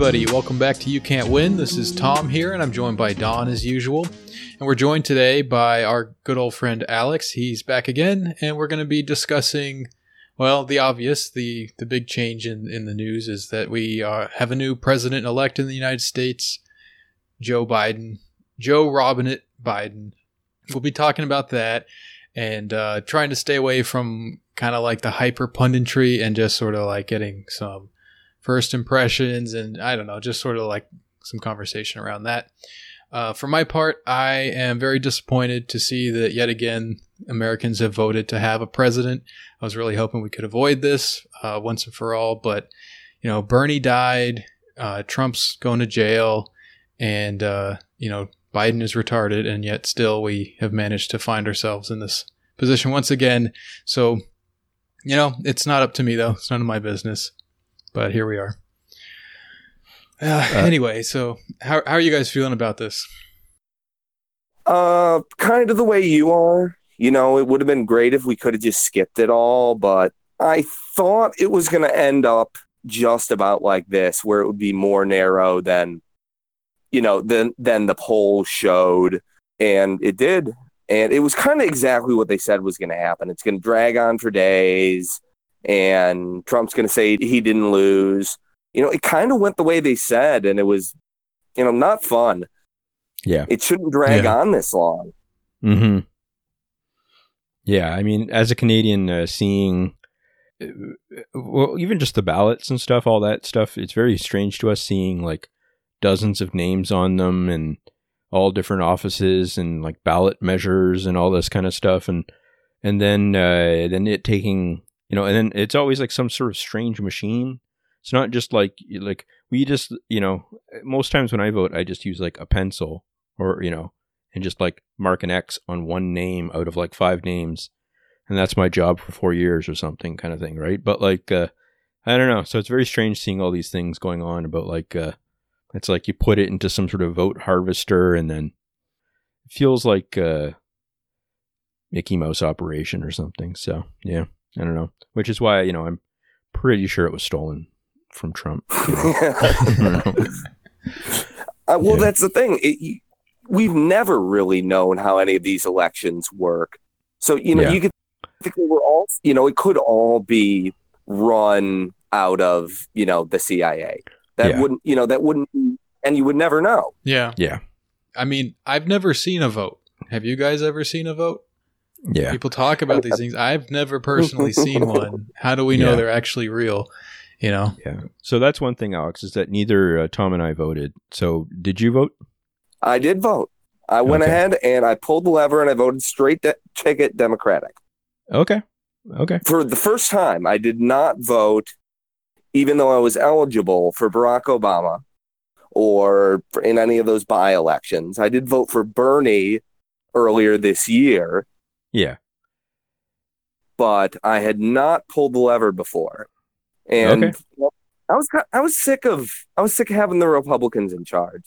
everybody. Welcome back to You Can't Win. This is Tom here, and I'm joined by Don as usual. And we're joined today by our good old friend Alex. He's back again, and we're going to be discussing, well, the obvious. the The big change in in the news is that we uh, have a new president elect in the United States, Joe Biden, Joe Robinette Biden. We'll be talking about that and uh, trying to stay away from kind of like the hyper punditry and just sort of like getting some first impressions and I don't know, just sort of like some conversation around that. Uh, for my part, I am very disappointed to see that yet again Americans have voted to have a president. I was really hoping we could avoid this uh, once and for all, but you know, Bernie died, uh, Trump's going to jail, and uh, you know, Biden is retarded, and yet still we have managed to find ourselves in this position once again. So, you know, it's not up to me though; it's none of my business but here we are. Uh, uh, anyway, so how how are you guys feeling about this? Uh, kind of the way you are. You know, it would have been great if we could have just skipped it all, but I thought it was going to end up just about like this, where it would be more narrow than, you know, than than the poll showed, and it did, and it was kind of exactly what they said was going to happen. It's going to drag on for days and Trump's going to say he didn't lose. You know, it kind of went the way they said, and it was, you know, not fun. Yeah. It shouldn't drag yeah. on this long. Hmm. Yeah, I mean, as a Canadian, uh, seeing, uh, well, even just the ballots and stuff, all that stuff, it's very strange to us seeing like dozens of names on them and all different offices and like ballot measures and all this kind of stuff, and and then uh, then it taking you know, and then it's always like some sort of strange machine. It's not just like like we just you know most times when I vote I just use like a pencil or you know and just like mark an X on one name out of like five names, and that's my job for four years or something kind of thing, right? But like uh, I don't know, so it's very strange seeing all these things going on about like uh, it's like you put it into some sort of vote harvester and then it feels like uh, Mickey Mouse operation or something. So yeah. I don't know. Which is why, you know, I'm pretty sure it was stolen from Trump. uh, well, yeah. that's the thing. It, we've never really known how any of these elections work. So, you know, yeah. you could think we were all, you know, it could all be run out of, you know, the CIA. That yeah. wouldn't, you know, that wouldn't, and you would never know. Yeah. Yeah. I mean, I've never seen a vote. Have you guys ever seen a vote? Yeah. People talk about these things. I've never personally seen one. How do we know yeah. they're actually real? You know? Yeah. So that's one thing, Alex, is that neither uh, Tom and I voted. So did you vote? I did vote. I went okay. ahead and I pulled the lever and I voted straight de- ticket Democratic. Okay. Okay. For the first time, I did not vote, even though I was eligible for Barack Obama or in any of those by elections. I did vote for Bernie earlier this year yeah. But I had not pulled the lever before. And okay. I was I was sick of I was sick of having the Republicans in charge.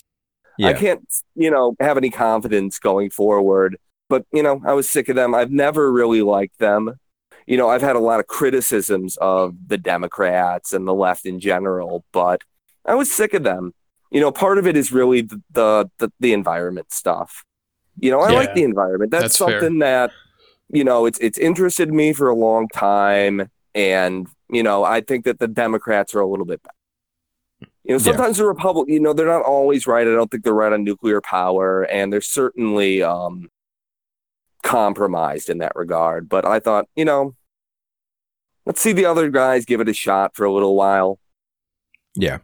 Yeah. I can't, you know, have any confidence going forward. But, you know, I was sick of them. I've never really liked them. You know, I've had a lot of criticisms of the Democrats and the left in general, but I was sick of them. You know, part of it is really the the, the, environment stuff. You know, I yeah, like the environment. That's, that's something fair. that you know, it's it's interested me for a long time, and you know, I think that the Democrats are a little bit better. You know, sometimes yeah. the Republic, you know, they're not always right. I don't think they're right on nuclear power, and they're certainly um, compromised in that regard. But I thought, you know, let's see the other guys give it a shot for a little while. Yeah.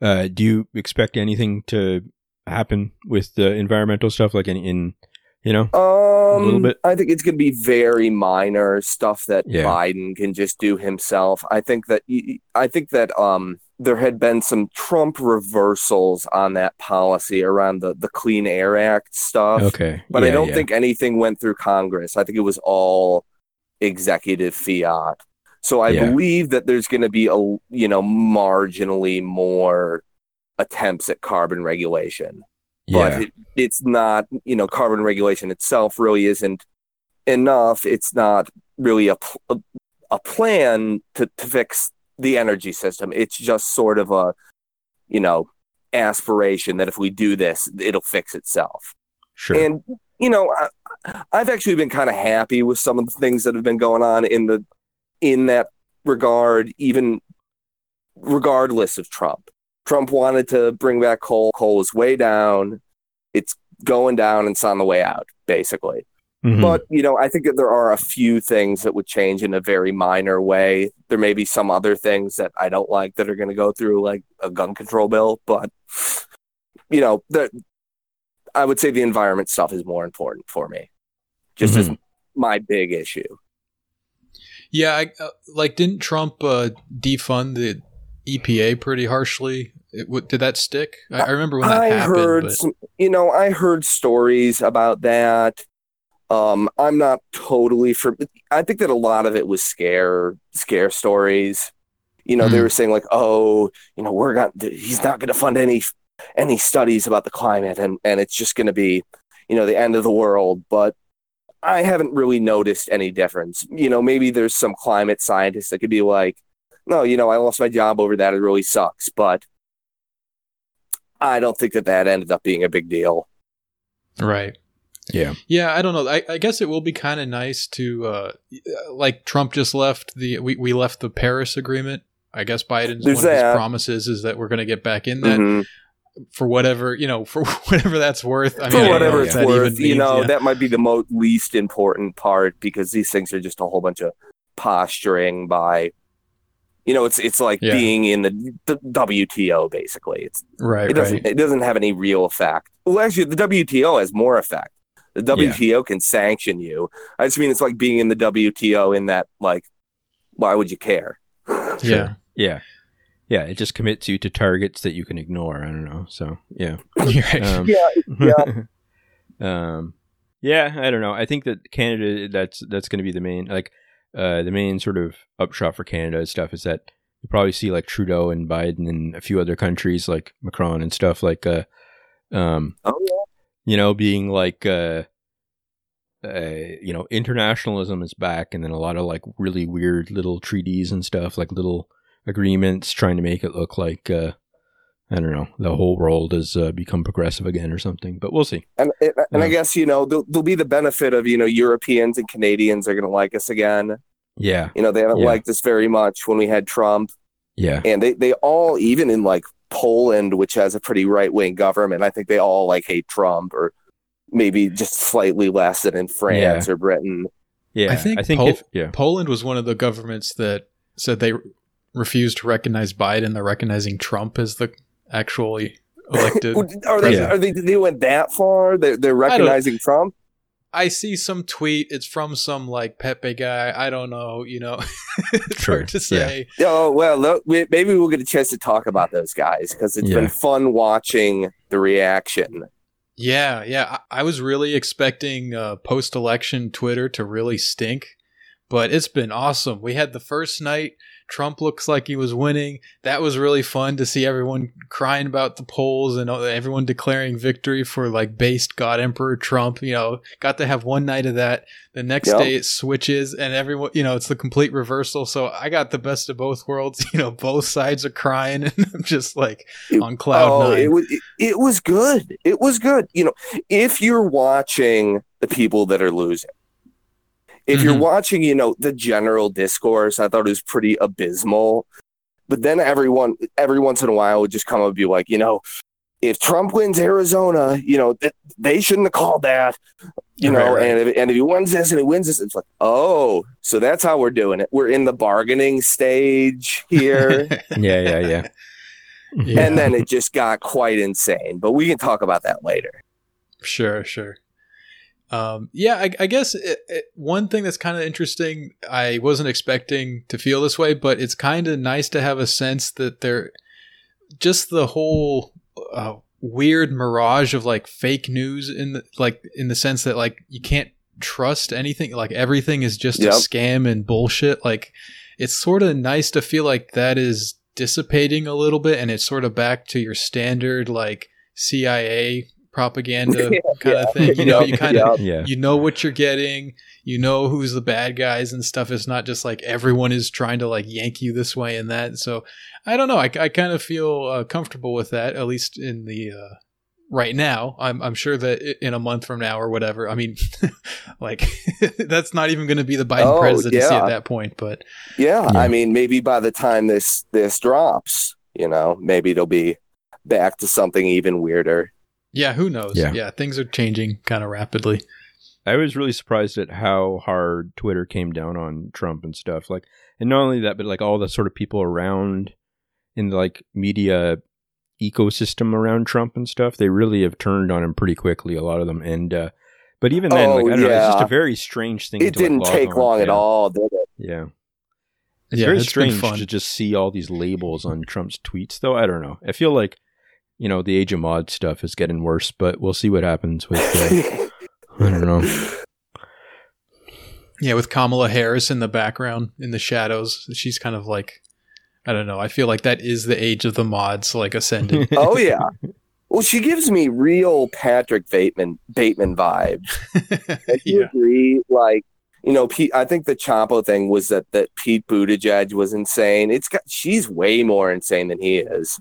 Uh, do you expect anything to happen with the environmental stuff, like in, in you know, um, a little bit. I think it's going to be very minor stuff that yeah. Biden can just do himself. I think that I think that um, there had been some Trump reversals on that policy around the the Clean Air Act stuff. Okay, but yeah, I don't yeah. think anything went through Congress. I think it was all executive fiat. So I believe that there's going to be a you know marginally more attempts at carbon regulation but yeah. it, it's not you know carbon regulation itself really isn't enough it's not really a, a, a plan to, to fix the energy system. It's just sort of a, you know, aspiration that if we do this, it'll fix itself. Sure. And you know, I, I've actually been kind of happy with some of the things that have been going on in the in that regard, even regardless of Trump. Trump wanted to bring back coal. Coal is way down. It's going down and it's on the way out, basically. Mm-hmm. But, you know, I think that there are a few things that would change in a very minor way. There may be some other things that I don't like that are going to go through, like a gun control bill. But, you know, the, I would say the environment stuff is more important for me, just mm-hmm. as my big issue. Yeah, I, uh, like didn't Trump uh, defund the EPA pretty harshly? It, did that stick? I, I remember when that I happened. Heard but... some, you know, I heard stories about that. Um, I'm not totally for. I think that a lot of it was scare scare stories. You know, mm. they hmm. were saying like, "Oh, you know, we're not. He's not going to fund any any studies about the climate, and and it's just going to be, you know, the end of the world." But I haven't really noticed any difference. You know, maybe there's some climate scientists that could be like, "No, you know, I lost my job over that. It really sucks," but I don't think that that ended up being a big deal. Right. Yeah. Yeah, I don't know. I, I guess it will be kind of nice to uh like Trump just left the we, we left the Paris agreement. I guess Biden's There's one that. of his promises is that we're going to get back in that. Mm-hmm. For whatever you know, for whatever that's worth. I mean, for whatever it's worth, you know, yeah. that might be the most least important part because these things are just a whole bunch of posturing by you know, it's it's like yeah. being in the, the, WTO basically. It's right. It doesn't right. it doesn't have any real effect. Well, actually, the WTO has more effect the WTO yeah. can sanction you. I just mean it's like being in the WTO in that like why would you care? Sure. Yeah. Yeah. Yeah, it just commits you to targets that you can ignore. I don't know. So yeah. Um, yeah. Yeah. um yeah, I don't know. I think that Canada that's that's gonna be the main like uh the main sort of upshot for Canada and stuff is that you probably see like Trudeau and Biden and a few other countries like Macron and stuff like uh um oh, yeah. you know, being like, uh, uh, you know, internationalism is back, and then a lot of like really weird little treaties and stuff, like little agreements, trying to make it look like, uh, I don't know, the whole world has uh, become progressive again or something. But we'll see. And and I guess you know there'll, there'll, be the benefit of you know Europeans and Canadians are going to like us again. Yeah, you know they haven't yeah. liked us very much when we had Trump. Yeah, and they they all even in like Poland, which has a pretty right wing government, I think they all like hate Trump, or maybe just slightly less than in France yeah. or Britain. Yeah, I think, I think Pol- if, yeah. Poland was one of the governments that said they refused to recognize Biden. They're recognizing Trump as the actually elected. are they? Yeah. Are they? They went that far? They're, they're recognizing Trump. I see some tweet. It's from some like Pepe guy. I don't know. You know, it's hard to say. Yeah. Oh well, look, maybe we'll get a chance to talk about those guys because it's yeah. been fun watching the reaction. Yeah, yeah. I, I was really expecting uh, post-election Twitter to really stink, but it's been awesome. We had the first night Trump looks like he was winning. That was really fun to see everyone crying about the polls and everyone declaring victory for like based God Emperor Trump. You know, got to have one night of that. The next yep. day it switches and everyone, you know, it's the complete reversal. So I got the best of both worlds. You know, both sides are crying and I'm just like it, on cloud oh, nine. It was, it, it was good. It was good. You know, if you're watching the people that are losing, if mm-hmm. you're watching, you know, the general discourse, I thought it was pretty abysmal. But then everyone, every once in a while, would just come up and be like, you know, if Trump wins Arizona, you know, th- they shouldn't have called that, you know, right, right. and if, and if he wins this and he wins this, it's like, oh, so that's how we're doing it. We're in the bargaining stage here. yeah, yeah, yeah, yeah. And then it just got quite insane, but we can talk about that later. Sure, sure. Um, yeah, I, I guess it, it, one thing that's kind of interesting, I wasn't expecting to feel this way, but it's kind of nice to have a sense that there, just the whole uh, weird mirage of like fake news in the like in the sense that like you can't trust anything, like everything is just yep. a scam and bullshit. Like it's sort of nice to feel like that is dissipating a little bit, and it's sort of back to your standard like CIA propaganda yeah, kind yeah. of thing. You know, you kind of yeah. you know what you're getting. You know who's the bad guys and stuff. It's not just like everyone is trying to like yank you this way and that. So I don't know. I, I kind of feel uh, comfortable with that, at least in the uh, right now. I'm I'm sure that in a month from now or whatever. I mean, like that's not even going to be the Biden oh, presidency yeah. at that point. But yeah, yeah, I mean, maybe by the time this this drops, you know, maybe it'll be back to something even weirder. Yeah, who knows? Yeah, yeah things are changing kind of rapidly. I was really surprised at how hard Twitter came down on Trump and stuff. Like, and not only that, but like all the sort of people around in the like media ecosystem around Trump and stuff, they really have turned on him pretty quickly. A lot of them, and uh, but even then, oh, like I don't yeah. know, it's just a very strange thing. It didn't like, take long yeah. at all, did it? Yeah. It's yeah, very it's strange to just see all these labels on Trump's tweets, though. I don't know. I feel like, you know, the age of mod stuff is getting worse, but we'll see what happens with. Uh, I don't know. Yeah, with Kamala Harris in the background in the shadows, she's kind of like I don't know. I feel like that is the age of the mods, like ascending. oh yeah. Well, she gives me real Patrick Bateman Bateman vibes. you yeah. agree? Like, you know, Pete, I think the Chapo thing was that that Pete Buttigieg was insane. It's got she's way more insane than he is.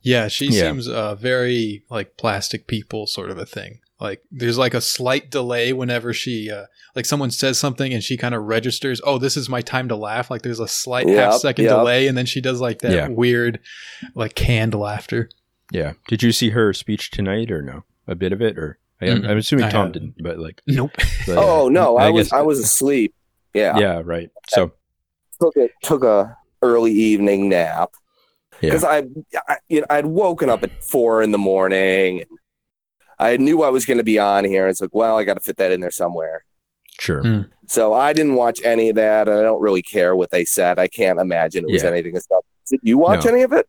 Yeah, she yeah. seems uh, very like plastic people sort of a thing. Like there's like a slight delay whenever she uh, like someone says something and she kind of registers, oh, this is my time to laugh. Like there's a slight yep, half second yep. delay, and then she does like that yeah. weird, like canned laughter. Yeah. Did you see her speech tonight or no? A bit of it, or I, am assuming I Tom didn't, but like nope. But, oh no, I, I was I was asleep. Yeah. Yeah. Right. So took it took a early evening nap because yeah. I, I you know I'd woken up at four in the morning. And, I knew I was going to be on here. It's like, well, I got to fit that in there somewhere. Sure. Mm. So I didn't watch any of that. I don't really care what they said. I can't imagine it was yeah. anything. Stuff. Did you watch no. any of it?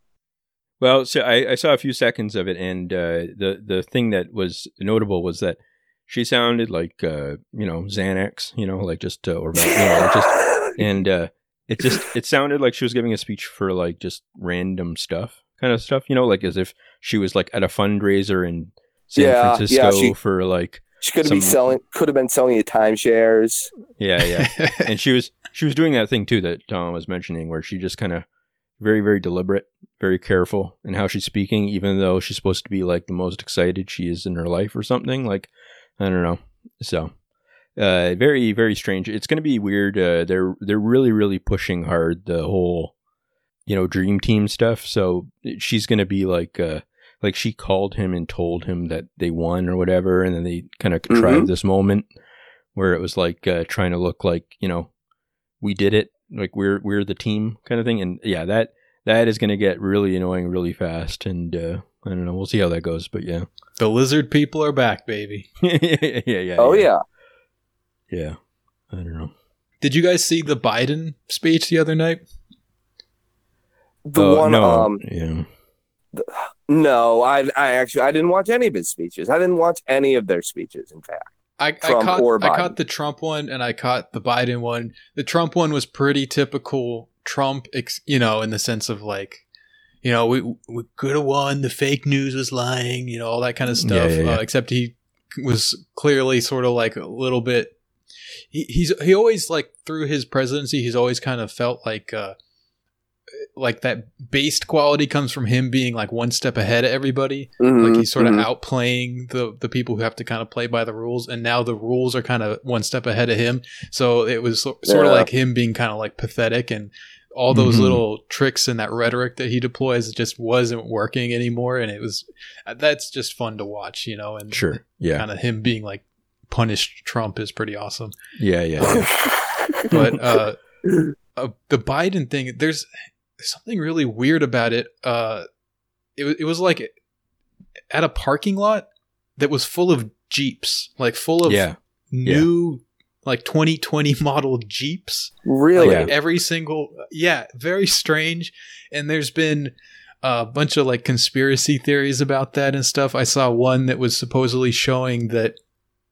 Well, so I, I, saw a few seconds of it, and uh, the the thing that was notable was that she sounded like uh, you know Xanax, you know, like just uh, or you know, just and uh, it just it sounded like she was giving a speech for like just random stuff, kind of stuff, you know, like as if she was like at a fundraiser in San yeah, Francisco yeah, she, for like she could have been selling could have been selling you timeshares. Yeah, yeah. and she was she was doing that thing too that Tom was mentioning where she just kind of very very deliberate, very careful in how she's speaking even though she's supposed to be like the most excited she is in her life or something like I don't know. So uh very very strange. It's going to be weird. Uh they're they're really really pushing hard the whole you know dream team stuff. So she's going to be like uh like she called him and told him that they won or whatever, and then they kind of contrived mm-hmm. this moment where it was like uh, trying to look like you know we did it, like we're we're the team kind of thing, and yeah, that that is going to get really annoying really fast, and uh, I don't know, we'll see how that goes, but yeah, the lizard people are back, baby. yeah, yeah. yeah. Oh yeah. yeah. I don't know. Did you guys see the Biden speech the other night? The uh, one, no, um, yeah. The, no, I I actually I didn't watch any of his speeches. I didn't watch any of their speeches. In fact, I, I caught I caught the Trump one and I caught the Biden one. The Trump one was pretty typical Trump, you know, in the sense of like, you know, we we could have won. The fake news was lying, you know, all that kind of stuff. Yeah, yeah, yeah. Uh, except he was clearly sort of like a little bit. He, he's he always like through his presidency, he's always kind of felt like. Uh, like that based quality comes from him being like one step ahead of everybody. Mm-hmm, like he's sort of mm-hmm. outplaying the the people who have to kind of play by the rules, and now the rules are kind of one step ahead of him. So it was so, sort yeah. of like him being kind of like pathetic and all those mm-hmm. little tricks and that rhetoric that he deploys just wasn't working anymore and it was that's just fun to watch you know and sure yeah kind of him being like punished trump is pretty awesome yeah yeah, yeah. but uh, uh, the biden thing there's something really weird about it. Uh, it it was like at a parking lot that was full of Jeeps, like full of yeah. new. Yeah. Like 2020 model Jeeps. Really? Like every single, yeah, very strange. And there's been a bunch of like conspiracy theories about that and stuff. I saw one that was supposedly showing that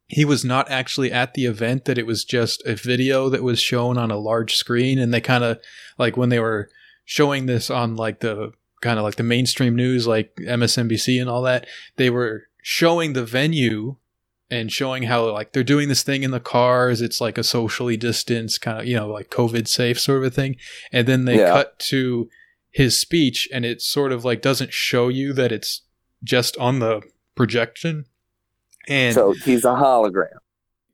he was not actually at the event, that it was just a video that was shown on a large screen. And they kind of, like, when they were showing this on like the kind of like the mainstream news, like MSNBC and all that, they were showing the venue and showing how like they're doing this thing in the cars. It's like a socially distanced kind of you know like COVID safe sort of a thing, and then they yeah. cut to his speech, and it sort of like doesn't show you that it's just on the projection. And so he's a hologram.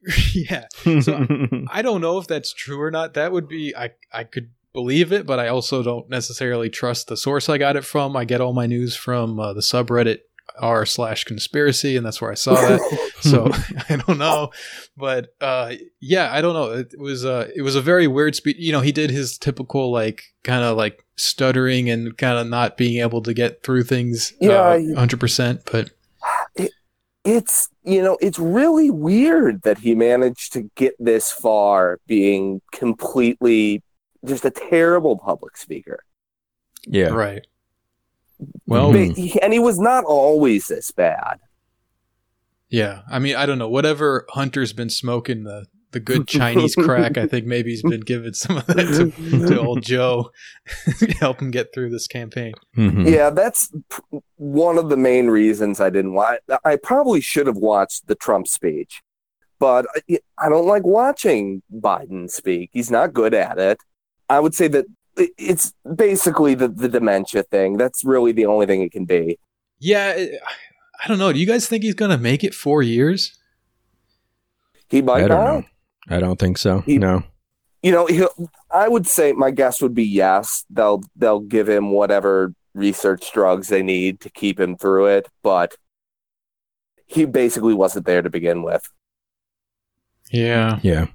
yeah. So I don't know if that's true or not. That would be I I could believe it, but I also don't necessarily trust the source I got it from. I get all my news from uh, the subreddit r slash conspiracy, and that's where I saw that. so I don't know, but uh, yeah, I don't know. It was uh, it was a very weird speech. You know, he did his typical like kind of like stuttering and kind of not being able to get through things. Yeah, uh, hundred percent. But it's you know it's really weird that he managed to get this far, being completely just a terrible public speaker. Yeah, right. Well, mm. and he was not always this bad. Yeah, I mean, I don't know. Whatever Hunter's been smoking the the good Chinese crack, I think maybe he's been giving some of that to, to old Joe to help him get through this campaign. Mm-hmm. Yeah, that's one of the main reasons I didn't watch. I probably should have watched the Trump speech, but I don't like watching Biden speak. He's not good at it. I would say that it's basically the, the dementia thing. That's really the only thing it can be. Yeah, it, I don't know. Do you guys think he's going to make it four years? He might I don't not. Know. I don't think so. He, no. You know, I would say my guess would be yes. They'll they'll give him whatever research drugs they need to keep him through it, but he basically wasn't there to begin with. Yeah. Yeah.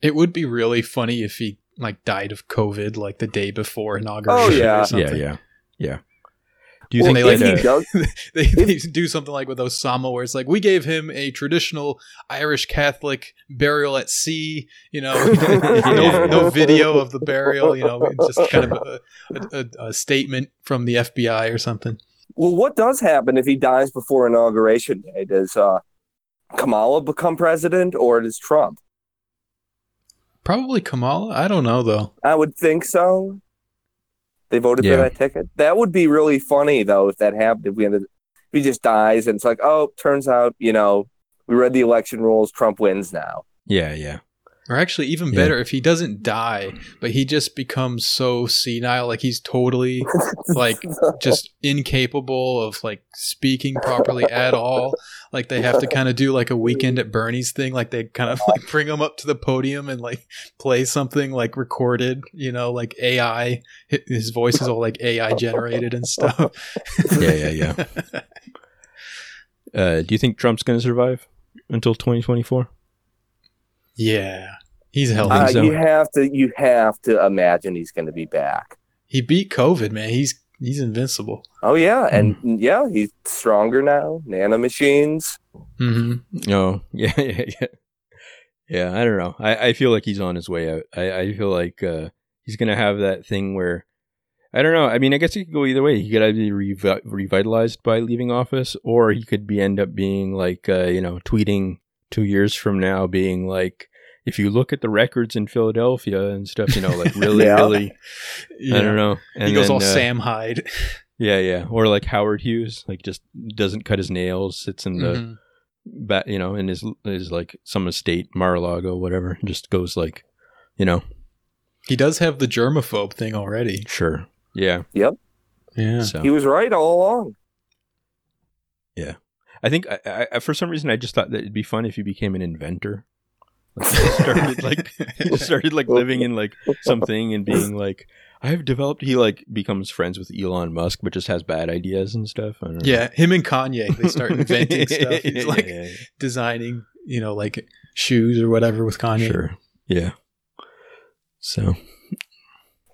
It would be really funny if he like died of COVID like the day before oh, inauguration. Oh yeah, yeah, yeah, yeah. Do you well, think they like does, they, they do something like with Osama, where it's like we gave him a traditional Irish Catholic burial at sea, you know, no, no, video of the burial, you know, just kind of a, a, a, statement from the FBI or something. Well, what does happen if he dies before inauguration day? Does uh, Kamala become president, or does Trump? Probably Kamala. I don't know though. I would think so. They voted yeah. for that ticket. That would be really funny though if that happened. If we ended, if he just dies and it's like, oh, turns out you know we read the election rules. Trump wins now. Yeah, yeah. Or actually, even better, if he doesn't die, but he just becomes so senile, like he's totally like just incapable of like speaking properly at all. Like they have to kind of do like a weekend at Bernie's thing, like they kind of like bring him up to the podium and like play something like recorded, you know, like AI. His voice is all like AI generated and stuff. yeah, yeah, yeah. Uh, do you think Trump's going to survive until 2024? Yeah, he's healthy. Uh, so. You have to you have to imagine he's going to be back. He beat COVID, man. He's he's invincible. Oh yeah, and mm. yeah, he's stronger now. Nano machines. Mm-hmm. Oh yeah, yeah, yeah. Yeah, I don't know. I, I feel like he's on his way out. I, I feel like uh, he's gonna have that thing where I don't know. I mean, I guess he could go either way. He could either be revi- revitalized by leaving office, or he could be end up being like uh, you know tweeting two years from now being like, if you look at the records in Philadelphia and stuff, you know, like really, yeah. really, yeah. I don't know. And he goes then, all uh, Sam Hyde. Yeah, yeah, or like Howard Hughes, like just doesn't cut his nails, sits in the, mm-hmm. bat, you know, in his his like some estate, Mar-a-Lago, whatever, just goes like, you know. He does have the germaphobe thing already. Sure. Yeah. Yep. Yeah. So. He was right all along. Yeah. I think I, I, for some reason I just thought that it'd be fun if he became an inventor. Like started like started like living in like something and being like I've developed. He like becomes friends with Elon Musk, but just has bad ideas and stuff. Yeah, him and Kanye they start inventing stuff. He's like yeah, yeah. designing, you know, like shoes or whatever with Kanye. Sure. Yeah. So.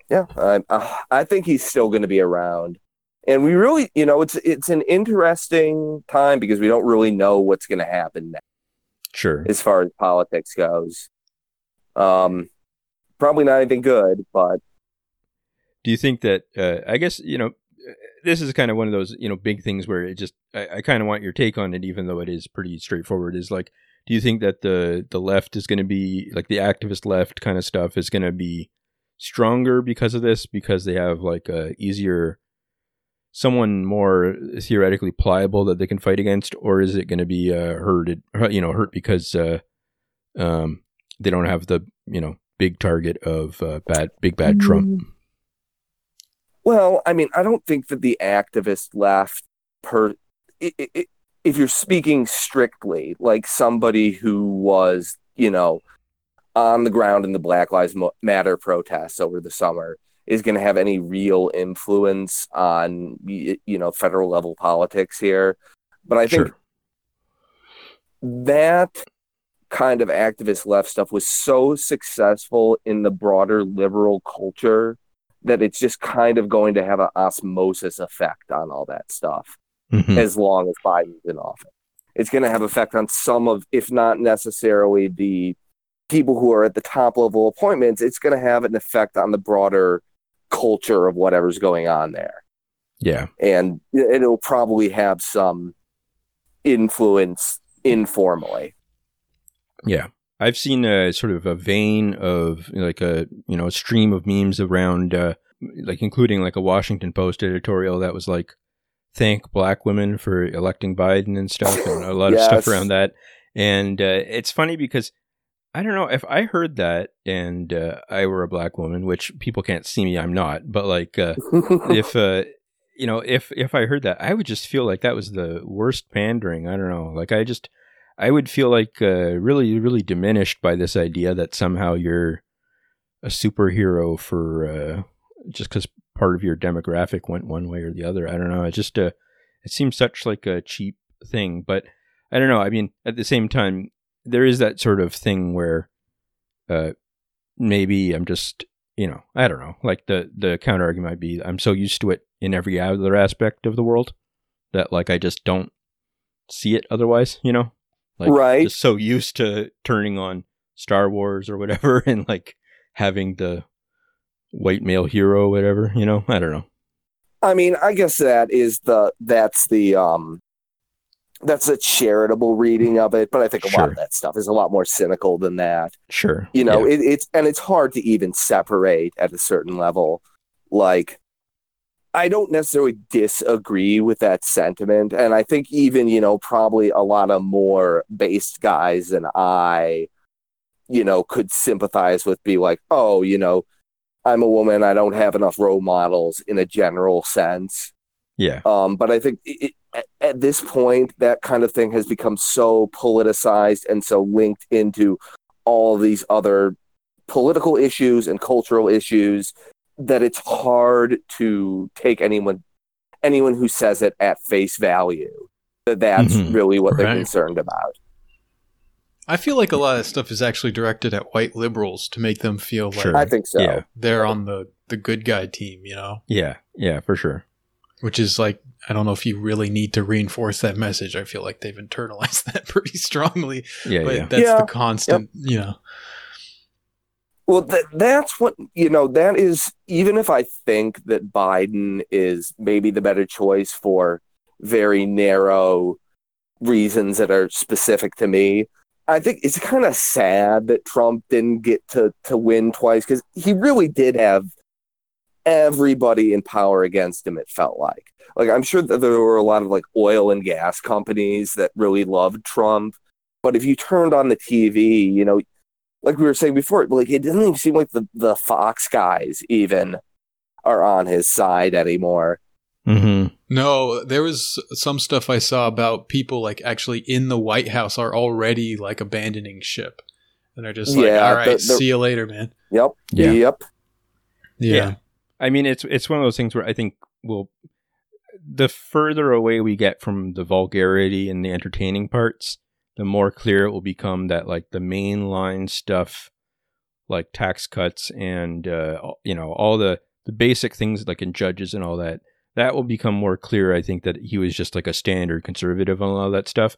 Yeah, I, uh, I think he's still going to be around and we really you know it's it's an interesting time because we don't really know what's going to happen next sure. as far as politics goes. Um probably not anything good but do you think that uh, i guess you know this is kind of one of those you know big things where it just i, I kind of want your take on it even though it is pretty straightforward is like do you think that the the left is going to be like the activist left kind of stuff is going to be stronger because of this because they have like a easier someone more theoretically pliable that they can fight against, or is it going to be uh, hurted, you know, hurt because uh, um, they don't have the you know big target of uh, bad, big bad Trump? Mm. Well, I mean, I don't think that the activist left per. It, it, if you're speaking strictly, like somebody who was, you know, on the ground in the Black Lives Matter protests over the summer, is going to have any real influence on you know federal level politics here but i think sure. that kind of activist left stuff was so successful in the broader liberal culture that it's just kind of going to have an osmosis effect on all that stuff mm-hmm. as long as biden's in office it's going to have effect on some of if not necessarily the people who are at the top level appointments it's going to have an effect on the broader culture of whatever's going on there. Yeah. And it'll probably have some influence informally. Yeah. I've seen a sort of a vein of like a, you know, a stream of memes around, uh, like including like a Washington Post editorial that was like, thank black women for electing Biden and stuff, and a lot yes. of stuff around that. And uh, it's funny because I don't know if I heard that and uh, I were a black woman, which people can't see me, I'm not. But like, uh, if uh, you know, if if I heard that, I would just feel like that was the worst pandering. I don't know. Like, I just, I would feel like uh, really, really diminished by this idea that somehow you're a superhero for uh, just because part of your demographic went one way or the other. I don't know. It just, uh, it seems such like a cheap thing, but I don't know. I mean, at the same time, there is that sort of thing where uh, maybe I'm just you know I don't know like the the counter argument might be I'm so used to it in every other aspect of the world that like I just don't see it otherwise you know? Like right. just so used to turning on Star Wars or whatever and like having the white male hero whatever you know? I don't know. I mean I guess that is the that's the um that's a charitable reading of it, but I think a sure. lot of that stuff is a lot more cynical than that. Sure. You know, yeah. it, it's and it's hard to even separate at a certain level. Like, I don't necessarily disagree with that sentiment. And I think even, you know, probably a lot of more based guys than I, you know, could sympathize with be like, oh, you know, I'm a woman, I don't have enough role models in a general sense. Yeah. Um, but I think it, at, at this point, that kind of thing has become so politicized and so linked into all these other political issues and cultural issues that it's hard to take anyone anyone who says it at face value that that's mm-hmm. really what they're concerned about. I feel like a lot of stuff is actually directed at white liberals to make them feel like sure. I think so. Yeah. They're on the the good guy team, you know. Yeah. Yeah, for sure. Which is like I don't know if you really need to reinforce that message. I feel like they've internalized that pretty strongly. Yeah, but yeah. that's yeah. the constant, yep. you know. Well, th- that's what, you know, that is, even if I think that Biden is maybe the better choice for very narrow reasons that are specific to me, I think it's kind of sad that Trump didn't get to, to win twice because he really did have everybody in power against him, it felt like like I'm sure that there were a lot of like oil and gas companies that really loved Trump. But if you turned on the TV, you know, like we were saying before, like it doesn't even seem like the, the Fox guys even are on his side anymore. Mm-hmm. No, there was some stuff I saw about people like actually in the White House are already like abandoning ship. And they're just like, yeah, all right, the, the, see you later, man. Yep. Yeah. Yep. Yeah. yeah. I mean, it's it's one of those things where I think we'll the further away we get from the vulgarity and the entertaining parts, the more clear it will become that like the mainline stuff, like tax cuts and uh, you know all the the basic things like in judges and all that, that will become more clear. I think that he was just like a standard conservative on all that stuff.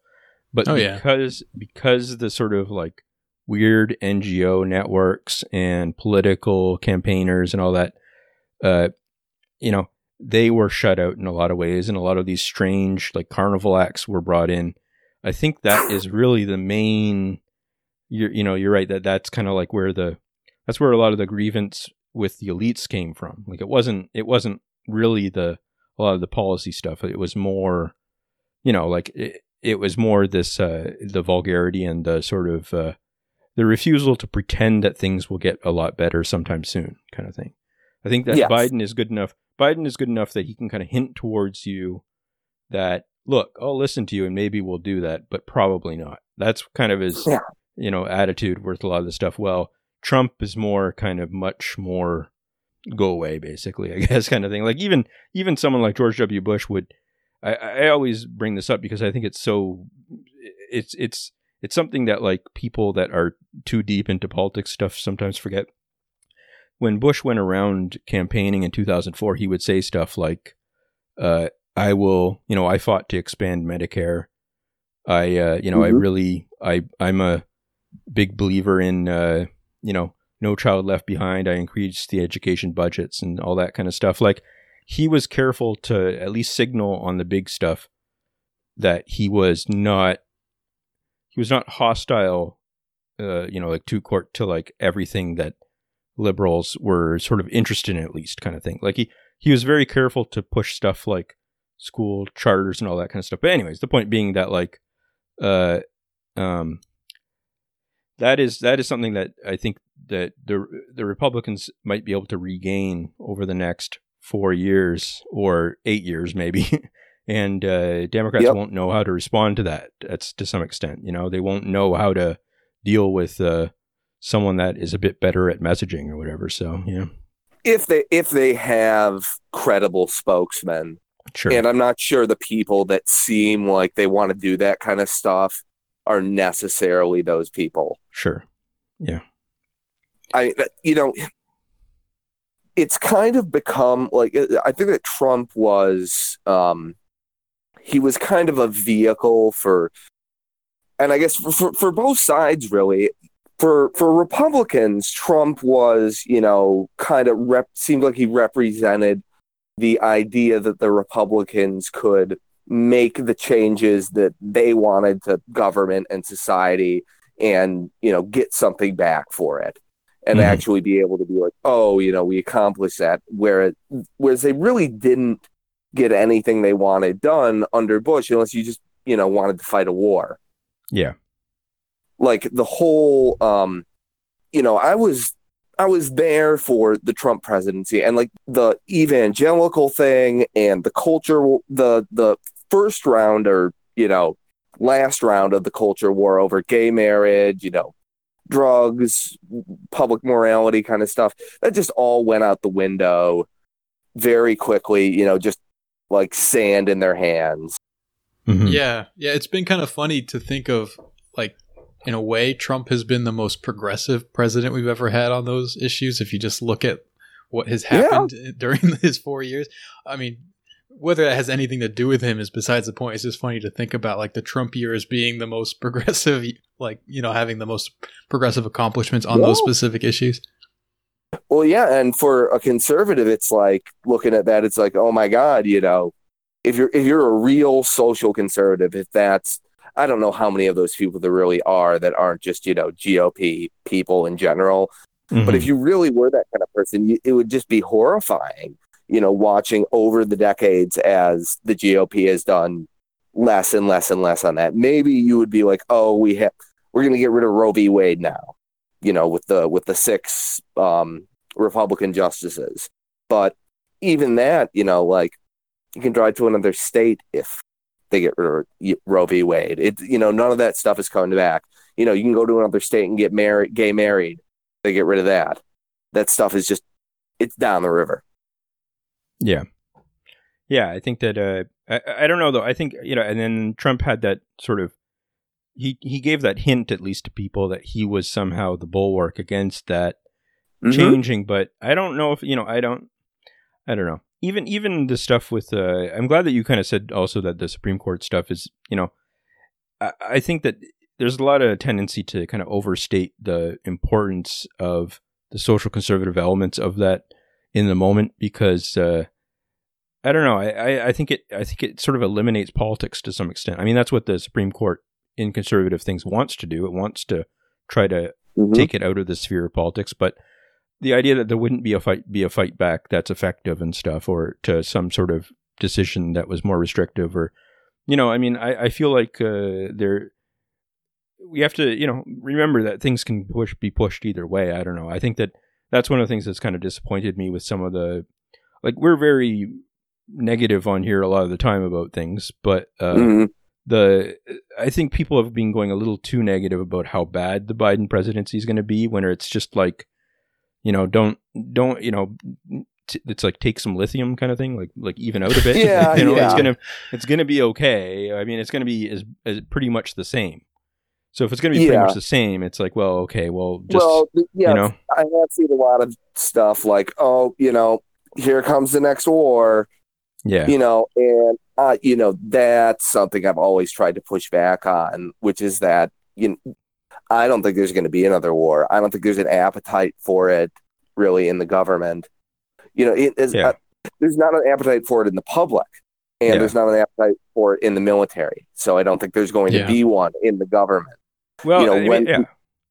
But oh, because yeah. because the sort of like weird NGO networks and political campaigners and all that, uh, you know, they were shut out in a lot of ways, and a lot of these strange like carnival acts were brought in. I think that is really the main. You're, you know, you're right that that's kind of like where the that's where a lot of the grievance with the elites came from. Like it wasn't it wasn't really the a lot of the policy stuff. It was more, you know, like it, it was more this uh, the vulgarity and the sort of uh, the refusal to pretend that things will get a lot better sometime soon, kind of thing. I think that yes. Biden is good enough. Biden is good enough that he can kind of hint towards you that look, I'll listen to you and maybe we'll do that, but probably not. That's kind of his yeah. you know attitude with a lot of the stuff. Well, Trump is more kind of much more go away, basically, I guess, kind of thing. Like even even someone like George W. Bush would. I, I always bring this up because I think it's so. It's it's it's something that like people that are too deep into politics stuff sometimes forget. When Bush went around campaigning in 2004, he would say stuff like, uh, "I will, you know, I fought to expand Medicare. I, uh, you know, mm-hmm. I really, I, I'm a big believer in, uh, you know, no Child Left Behind. I increased the education budgets and all that kind of stuff. Like he was careful to at least signal on the big stuff that he was not he was not hostile uh, you know like to court to like everything that liberals were sort of interested in at least kind of thing like he he was very careful to push stuff like school charters and all that kind of stuff but anyways the point being that like uh um that is that is something that I think that the the Republicans might be able to regain over the next four years or eight years, maybe. and uh, Democrats yep. won't know how to respond to that. That's to some extent, you know, they won't know how to deal with uh, someone that is a bit better at messaging or whatever. So, yeah. If they if they have credible spokesmen, sure. And I'm not sure the people that seem like they want to do that kind of stuff are necessarily those people. Sure. Yeah. I, you know, it's kind of become like, I think that Trump was, um, he was kind of a vehicle for, and I guess for, for, for both sides, really. For, for Republicans, Trump was, you know, kind of rep, seemed like he represented the idea that the Republicans could make the changes that they wanted to government and society and you know get something back for it and mm-hmm. actually be able to be like oh you know we accomplished that where whereas they really didn't get anything they wanted done under bush unless you just you know wanted to fight a war yeah like the whole um you know i was I was there for the Trump presidency and like the evangelical thing and the culture the the first round or you know last round of the culture war over gay marriage, you know, drugs, public morality kind of stuff. That just all went out the window very quickly, you know, just like sand in their hands. Mm-hmm. Yeah. Yeah. It's been kind of funny to think of like in a way, Trump has been the most progressive president we've ever had on those issues. If you just look at what has happened yeah. during his four years, I mean, whether that has anything to do with him is besides the point. It's just funny to think about like the Trump years being the most progressive, like you know, having the most progressive accomplishments on yeah. those specific issues. Well, yeah, and for a conservative, it's like looking at that. It's like, oh my god, you know, if you're if you're a real social conservative, if that's I don't know how many of those people there really are that aren't just, you know, GOP people in general. Mm-hmm. But if you really were that kind of person, you, it would just be horrifying, you know, watching over the decades as the GOP has done less and less and less on that. Maybe you would be like, oh, we have, we're going to get rid of Roe v. Wade now, you know, with the, with the six um, Republican justices. But even that, you know, like you can drive to another state if they get rid of Roe v. Wade. It you know none of that stuff is coming back. You know you can go to another state and get married, gay married. They get rid of that. That stuff is just it's down the river. Yeah, yeah. I think that uh, I I don't know though. I think you know, and then Trump had that sort of he he gave that hint at least to people that he was somehow the bulwark against that mm-hmm. changing. But I don't know if you know. I don't. I don't know even even the stuff with uh, I'm glad that you kind of said also that the Supreme Court stuff is you know I, I think that there's a lot of tendency to kind of overstate the importance of the social conservative elements of that in the moment because uh, I don't know I, I think it I think it sort of eliminates politics to some extent. I mean that's what the Supreme Court in conservative things wants to do. It wants to try to mm-hmm. take it out of the sphere of politics, but the idea that there wouldn't be a fight be a fight back that's effective and stuff or to some sort of decision that was more restrictive or you know i mean i, I feel like uh, there we have to you know remember that things can push be pushed either way i don't know i think that that's one of the things that's kind of disappointed me with some of the like we're very negative on here a lot of the time about things but uh, mm-hmm. the i think people have been going a little too negative about how bad the biden presidency is going to be when it's just like you know don't don't you know t- it's like take some lithium kind of thing like like even out a bit. Yeah you know yeah. it's gonna it's gonna be okay. I mean it's gonna be as, as pretty much the same. So if it's going to be pretty much the same, it's like, well, okay, well, just well, yeah, you know, I have seen a lot of stuff like, oh, you know, here comes the next war. Yeah, you know, and uh, you know that's something I've always tried to push back on, which is that you know, I don't think there's going to be another war. I don't think there's an appetite for it really in the government. You know, it is. Yeah. Uh, there's not an appetite for it in the public, and yeah. there's not an appetite for it in the military. So I don't think there's going yeah. to be one in the government. Well, you know, I mean, when yeah,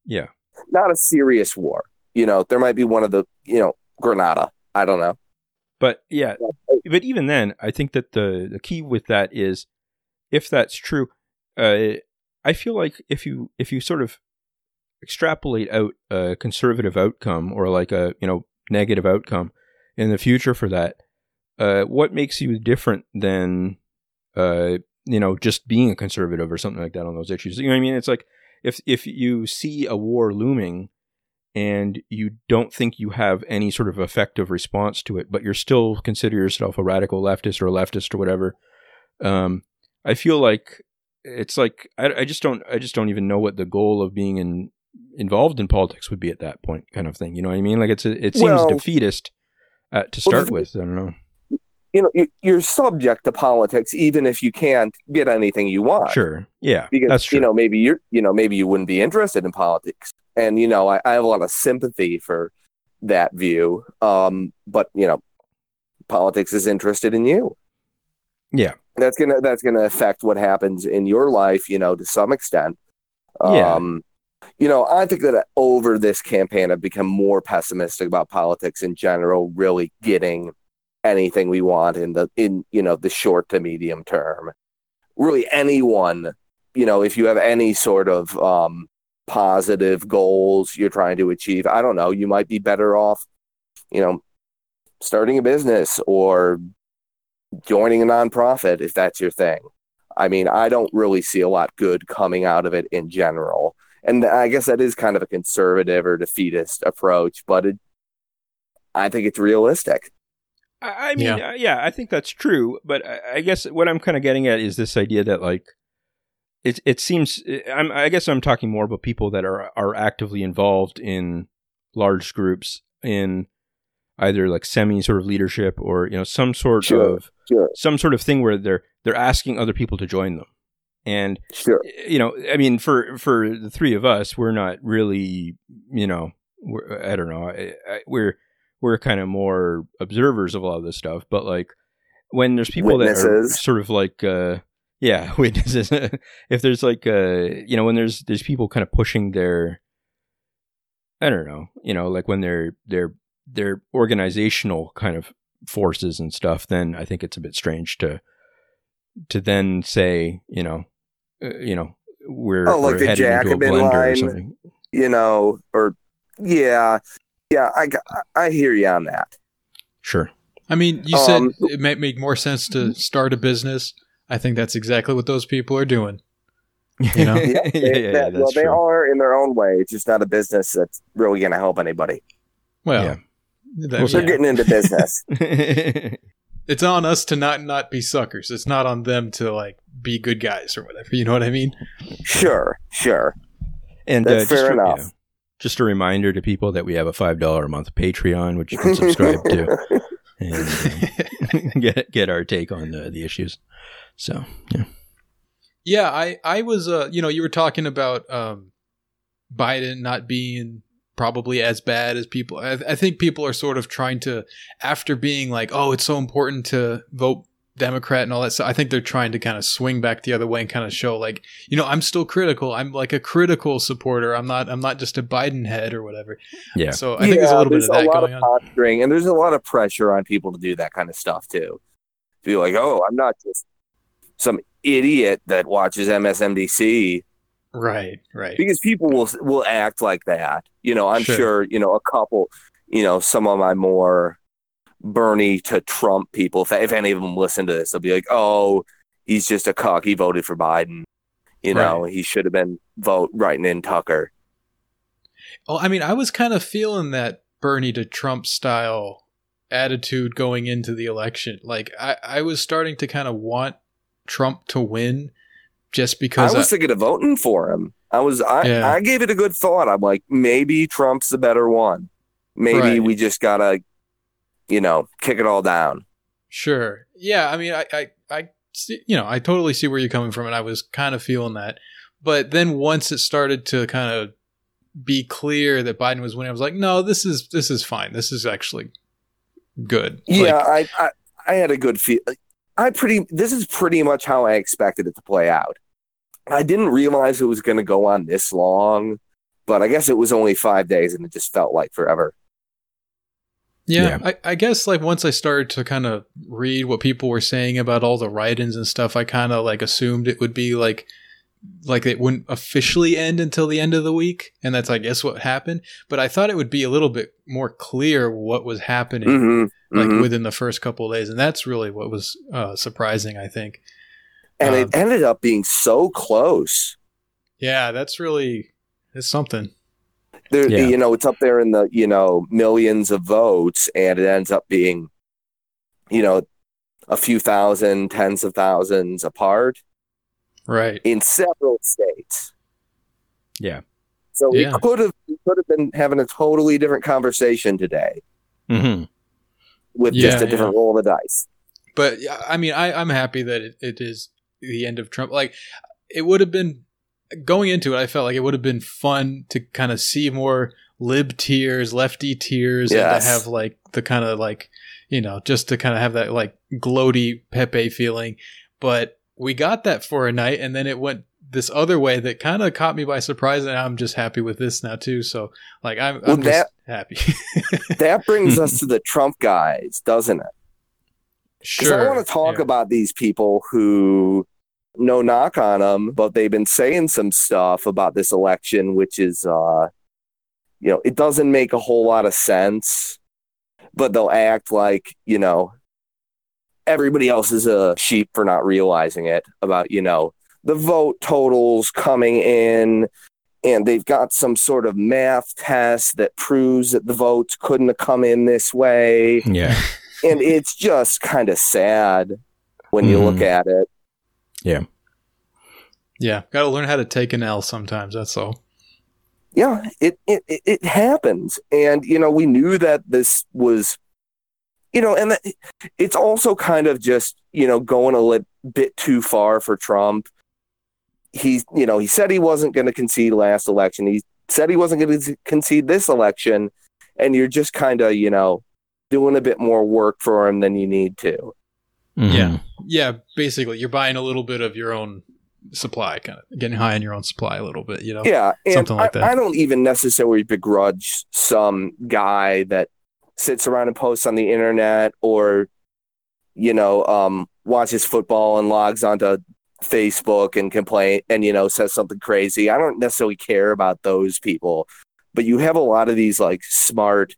yeah, not a serious war. You know, there might be one of the you know Grenada. I don't know. But yeah, but even then, I think that the the key with that is if that's true. Uh, I feel like if you if you sort of extrapolate out a conservative outcome or like a you know negative outcome in the future for that, uh, what makes you different than uh, you know just being a conservative or something like that on those issues? You know what I mean? It's like if if you see a war looming and you don't think you have any sort of effective response to it, but you're still consider yourself a radical leftist or a leftist or whatever, um, I feel like it's like I, I just don't I just don't even know what the goal of being in involved in politics would be at that point, kind of thing. You know what I mean? Like it's a, it seems well, defeatist uh, to start well, with. I don't know you know you're subject to politics even if you can't get anything you want sure yeah because that's true. you know maybe you're you know maybe you wouldn't be interested in politics and you know I, I have a lot of sympathy for that view um but you know politics is interested in you yeah that's gonna that's gonna affect what happens in your life you know to some extent yeah. You know i think that over this campaign i've become more pessimistic about politics in general really getting anything we want in the in you know the short to medium term. Really anyone you know if you have any sort of um positive goals you're trying to achieve i don't know you might be better off you know starting a business or joining a nonprofit if that's your thing. I mean i don't really see a lot good coming out of it in general and i guess that is kind of a conservative or defeatist approach but it, i think it's realistic I, mean, yeah. Uh, yeah. I think that's true. But I, I guess what I'm kind of getting at is this idea that like it it seems I'm I guess I'm talking more about people that are are actively involved in large groups in either like semi sort of leadership or you know some sort sure, of sure. some sort of thing where they're they're asking other people to join them and sure. you know i mean for for the three of us we're not really you know i don't know I, I, we're we're kind of more observers of a lot of this stuff. But like when there's people witnesses. that are sort of like, uh, yeah, witnesses. if there's like, uh, you know, when there's there's people kind of pushing their, I don't know, you know, like when they're they're their organizational kind of forces and stuff, then I think it's a bit strange to to then say, you know, uh, you know, we're, oh, like we're heading into a blender line, or something. You know, or yeah, yeah, I, I hear you on that. Sure. I mean, you said um, it might make more sense to start a business. I think that's exactly what those people are doing. You know? yeah, they, yeah, that, well, they are in their own way. It's just not a business that's really going to help anybody. Well, yeah. That, they're getting into business. it's on us to not not be suckers. It's not on them to like be good guys or whatever. You know what I mean? Sure, sure. And that's uh, fair enough. Just a reminder to people that we have a five dollar a month Patreon, which you can subscribe to, and uh, get get our take on the, the issues. So yeah, yeah. I I was uh you know you were talking about um Biden not being probably as bad as people. I, I think people are sort of trying to after being like, oh, it's so important to vote Democrat and all that stuff. I think they're trying to kind of swing back the other way and kind of show like, you know, I'm still critical. I'm like a critical supporter. I'm not. I'm not just a Biden head or whatever. Yeah. So I think there's a little bit of that going of on. and there's a lot of pressure on people to do that kind of stuff too. To be like, oh, I'm not just some idiot that watches MSNBC. Right, right. Because people will will act like that. You know, I'm sure, sure you know, a couple, you know, some of my more Bernie to Trump people, if, if any of them listen to this, they'll be like, oh, he's just a cuck. He voted for Biden. You know, right. he should have been vote writing in Tucker. Well, I mean, I was kind of feeling that Bernie to Trump style attitude going into the election. Like, I, I was starting to kind of want Trump to win just because I was I, thinking of voting for him. I was I, yeah. I gave it a good thought. I'm like, maybe Trump's the better one. Maybe right. we just gotta, you know, kick it all down. Sure. Yeah. I mean, I, I, I, you know, I totally see where you're coming from, and I was kind of feeling that. But then once it started to kind of be clear that Biden was winning, I was like, no, this is this is fine. This is actually good. Yeah, like, I, I I had a good feel. I pretty this is pretty much how I expected it to play out. I didn't realize it was going to go on this long, but I guess it was only five days, and it just felt like forever. Yeah, yeah. I, I, guess like once I started to kind of read what people were saying about all the write-ins and stuff, I kind of like assumed it would be like like it wouldn't officially end until the end of the week, and that's I guess what happened. But I thought it would be a little bit more clear what was happening, mm-hmm, like mm-hmm. within the first couple of days, and that's really what was uh, surprising, I think. And um, it ended up being so close. Yeah, that's really it's something. There, yeah. you know, it's up there in the you know millions of votes, and it ends up being, you know, a few thousand, tens of thousands apart right in several states yeah so yeah. we could have we could have been having a totally different conversation today mm-hmm. with yeah, just a different yeah. roll of the dice but i mean I, i'm happy that it, it is the end of trump like it would have been going into it i felt like it would have been fun to kind of see more lib tears lefty tears yes. and to have like the kind of like you know just to kind of have that like gloaty pepe feeling but we got that for a night and then it went this other way that kind of caught me by surprise and I'm just happy with this now too. So like I'm, well, I'm that, happy. that brings us to the Trump guys, doesn't it? Sure. I want to talk yeah. about these people who no knock on them, but they've been saying some stuff about this election, which is, uh, you know, it doesn't make a whole lot of sense, but they'll act like, you know, everybody else is a sheep for not realizing it about, you know, the vote totals coming in and they've got some sort of math test that proves that the votes couldn't have come in this way. Yeah. and it's just kind of sad when you mm. look at it. Yeah. Yeah. Got to learn how to take an L sometimes. That's all. Yeah, it, it it happens, and you know we knew that this was you know, and it's also kind of just, you know, going a little bit too far for Trump. He's, you know, he said he wasn't going to concede last election. He said he wasn't going to concede this election. And you're just kind of, you know, doing a bit more work for him than you need to. Mm-hmm. Yeah. Yeah. Basically, you're buying a little bit of your own supply, kind of getting high on your own supply a little bit, you know? Yeah. Something like that. I don't even necessarily begrudge some guy that sits around and posts on the internet or you know um, watches football and logs onto facebook and complain and you know says something crazy. I don't necessarily care about those people but you have a lot of these like smart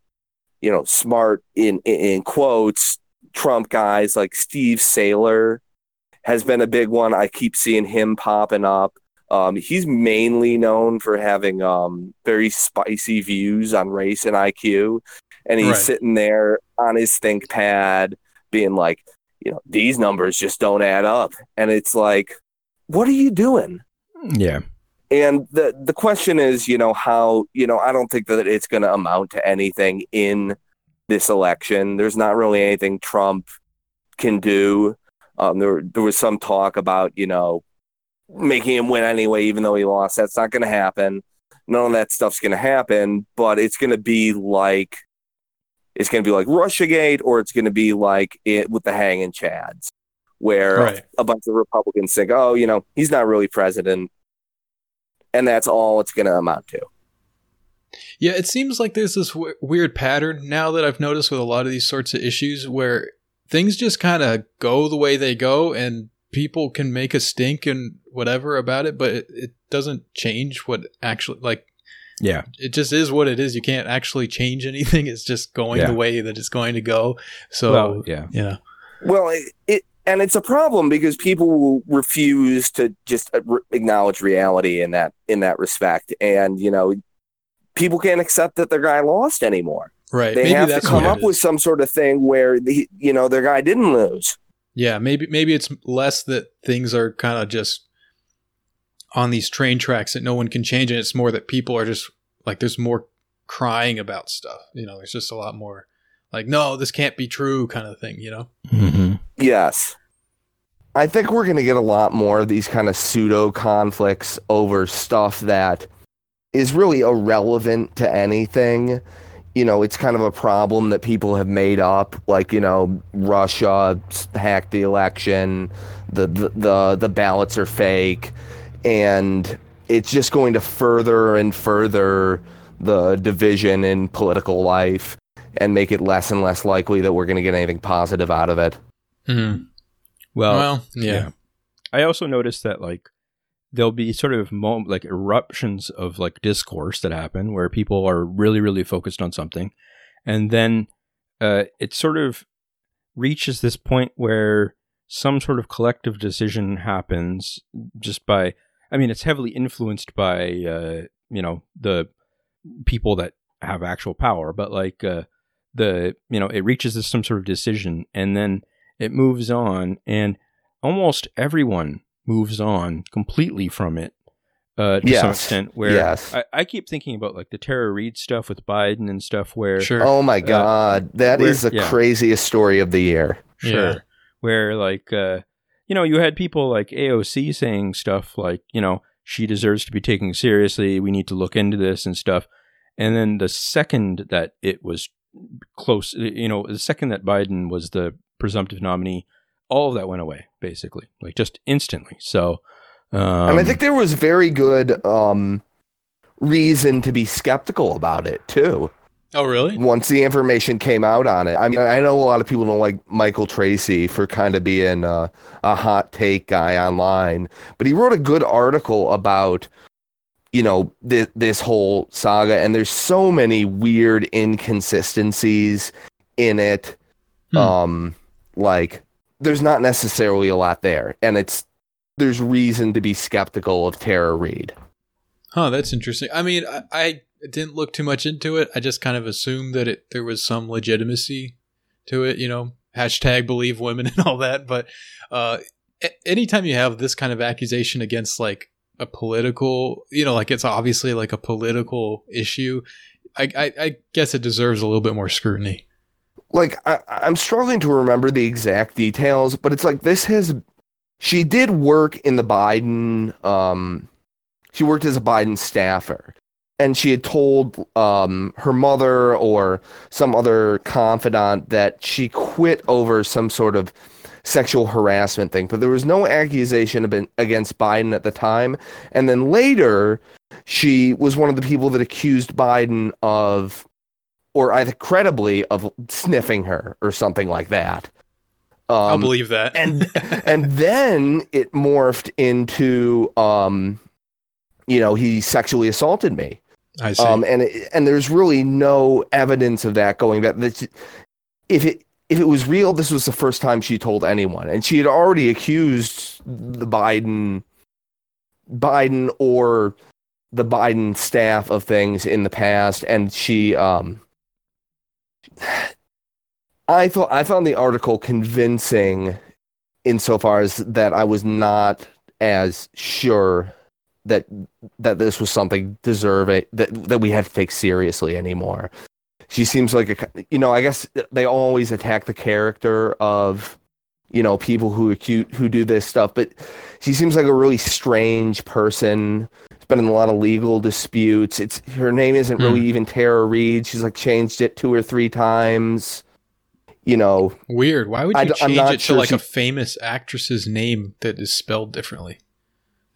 you know smart in in, in quotes trump guys like steve Sailer has been a big one. I keep seeing him popping up. Um, he's mainly known for having um, very spicy views on race and IQ and he's right. sitting there on his think pad being like you know these numbers just don't add up. And it's like what are you doing? Yeah. And the the question is you know how you know i don't think that it's going to amount to anything in this election. There's not really anything trump can do. Um, there, there was some talk about you know making him win anyway even though he lost. That's not going to happen. None of that stuff's going to happen but it's going to be like it's going to be like Russiagate or it's going to be like it with the hanging chads, where right. a bunch of Republicans think, oh, you know, he's not really president. And that's all it's going to amount to. Yeah, it seems like there's this w- weird pattern now that I've noticed with a lot of these sorts of issues where things just kind of go the way they go and people can make a stink and whatever about it, but it, it doesn't change what actually like yeah. It just is what it is. You can't actually change anything. It's just going Yeah. the way that it's going to go. So, Well, yeah. yeah. Well, it, it and it's a problem because people refuse to just uh, acknowledge reality in that in that respect, and you know, people can't accept that their guy lost anymore. Right. They maybe have to come up with some sort of thing where the you know their guy didn't lose. Yeah, maybe maybe it's less that things are kind of just on these train tracks that no one can change, and it's more that people are just like there's more crying about stuff. You know, there's just a lot more like, no, this can't be true, kind of thing. You know. Mm-hmm. Yes. I think we're going to get a lot more of these kind of pseudo conflicts over stuff that is really irrelevant to anything. You know, it's kind of a problem that people have made up, like you know, Russia hacked the election, the the the, the ballots are fake, and it's just going to further and further the division in political life and make it less and less likely that we're going to get anything positive out of it. Mm. Well, well, yeah. yeah. I also noticed that like there'll be sort of mom- like eruptions of like discourse that happen where people are really really focused on something and then uh, it sort of reaches this point where some sort of collective decision happens just by i mean it's heavily influenced by uh, you know the people that have actual power but like uh, the you know it reaches some sort of decision and then it moves on and almost everyone moves on completely from it uh, to some extent where Yes. I, I keep thinking about like the Tara Reade stuff with Biden and stuff where Sure. Oh my god, that where- is the yeah. craziest story of the year. Sure. Yeah. Where like uh you know, you had people like AOC saying stuff like, you know, she deserves to be taken seriously, we need to look into this and stuff. And then the second that it was close, you know, the second that Biden was the presumptive nominee, all of that went away basically, like just instantly. So um and I think there was very good um, reason to be skeptical about it too. Oh, really? Once the information came out on it, I mean, I know a lot of people don't like Michael Tracey for kind of being uh, a hot take guy online, but he wrote a good article about, you know, th- this whole saga, and there's so many weird inconsistencies in it. Hmm. Um, like there's not necessarily a lot there, and it's there's reason to be skeptical of Tara Reade. Huh, that's interesting. I mean, I, I didn't look too much into it. I just kind of assumed that it there was some legitimacy to it, you know, hashtag believe women and all that. But uh, anytime you have this kind of accusation against like a political, you know, like it's obviously like a political issue, I, I, I guess it deserves a little bit more scrutiny. like I, I'm struggling to remember the exact details, but it's like this has she did work in the Biden um she worked as a Biden staffer and she had told um her mother or some other confidant that she quit over some sort of sexual harassment thing, but there was no accusation against Biden at the time. And then later, she was one of the people that accused Biden of or either credibly of sniffing her or something like that. Um, I'll believe that. and and then it morphed into um, you know, he sexually assaulted me. I see. Um, and it, and there's really no evidence of that going back. That's, if it if it was real, this was the first time she told anyone, and she had already accused the Biden Biden or the Biden staff of things in the past, and she um. I thought I found the article convincing insofar as that I was not as sure that that this was something deserving that that we had to take seriously anymore. She seems like a you know I guess they always attack the character of you know people who accuse who do this stuff, but she seems like a really strange person. It's been in a lot of legal disputes. It's her name isn't really hmm. even Tara Reade. She's like changed it two or three times. You know, Weird. Why would you I'm change it to sure like she- a famous actress's name that is spelled differently?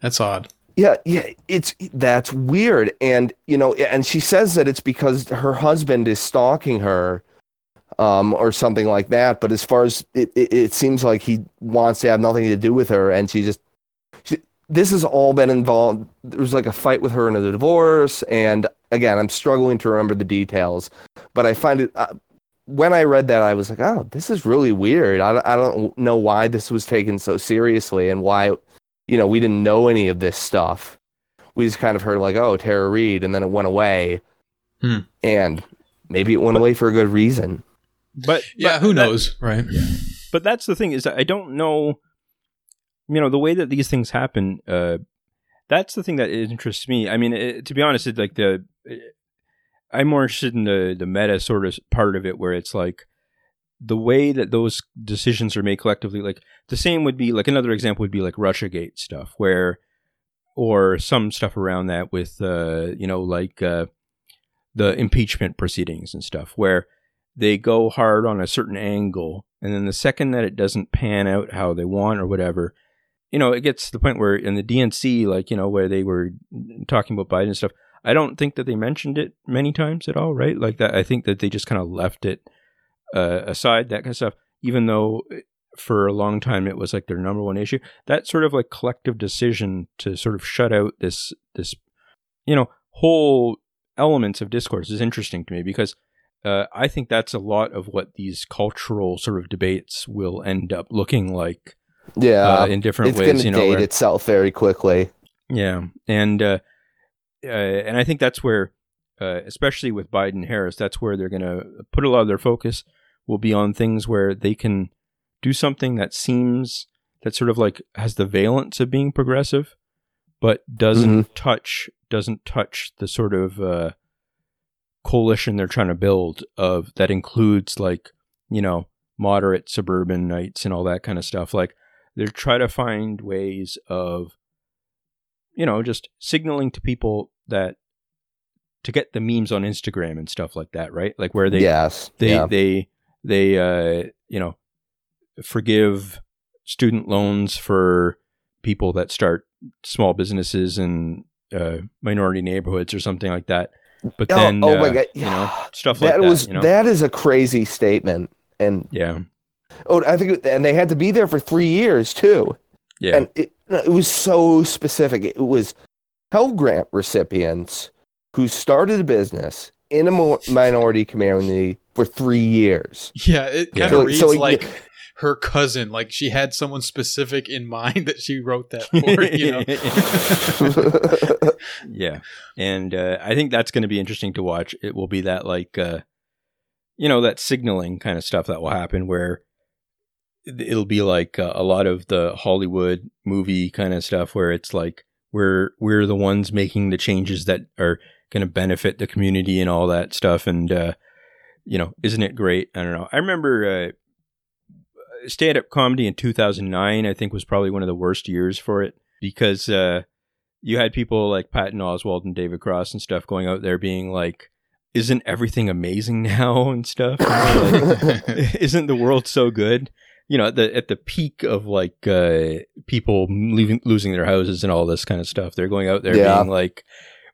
That's odd. Yeah, yeah, it's that's weird, and you know, and she says that it's because her husband is stalking her, um, or something like that. But as far as it, it, it, seems like he wants to have nothing to do with her, and she just she, this has all been involved. There was like a fight with her in a divorce, and again, I'm struggling to remember the details, but I find it. Uh, when I read that, I was like, "Oh, this is really weird." I, I don't know why this was taken so seriously, and why, you know, we didn't know any of this stuff. We just kind of heard like, "Oh, Tara Reade," and then it went away, hmm. and maybe it went away for a good reason. But yeah, but who knows, right? Yeah. But that's the thing is, I don't know. You know, the way that these things happen. Uh, that's the thing that interests me. I mean, it, to be honest, it's like the I'm more interested in the the meta sort of part of it, where it's like the way that those decisions are made collectively. Like the same would be like another example would be like RussiaGate stuff, where or some stuff around that with uh, you know like uh, the impeachment proceedings and stuff, where they go hard on a certain angle, and then the second that it doesn't pan out how they want or whatever, you know, it gets to the point where in the DNC, like you know, where they were talking about Biden and stuff I don't think that they mentioned it many times at all, right? Like that, I think that they just kind of left it uh, aside, that kind of stuff. Even though eh, for a long time it was like their number one issue, that sort of like collective decision to sort of shut out this this, you know, whole elements of discourse is interesting to me because uh, I think that's a lot of what these cultural sort of debates will end up looking like. Yeah, uh, in different it's ways. It's going to date where, itself very quickly. Yeah, and uh, uh, and I think that's where, uh, especially with Biden Harris, that's where they're going to put a lot of their focus will be on things where they can do something that seems that sort of like has the valence of being progressive, but doesn't mm-hmm. touch doesn't touch the sort of uh, coalition they're trying to build of that includes like you know moderate suburbanites and all that kind of stuff. Like they're trying to find ways of you know, just signaling to people that to get the memes on Instagram and stuff like that, right? Like where they yes, they yeah. they they uh you know forgive student loans for people that start small businesses in uh, minority neighborhoods or something like that. But oh, then, oh, uh, my god, you know, stuff like that. Was you know? that is a crazy statement, and yeah. Oh, I think, and they had to be there for three years too. Yeah, and it, it was so specific. It was Pell Grant recipients who started a business in a minority community for three years. Yeah, it kind of reads so, like her cousin. Like she had someone specific in mind that she wrote that for. You know. yeah, and uh, I think that's going to be interesting to watch. It will be that like, uh, you know, that signaling kind of stuff that will happen where it'll be like uh, a lot of the Hollywood movie kind of stuff where it's like we're we're the ones making the changes that are going to benefit the community and all that stuff and uh, you know isn't it great? I don't know. I remember uh, stand-up comedy in 2009 i think was probably one of the worst years for it because uh, you had people like patton oswalt and david cross and stuff going out there being like isn't everything amazing now? and stuff. Like, isn't the world so good? You know, at the at the peak of like uh, people leaving, losing their houses and all this kind of stuff, they're going out there yeah. being like,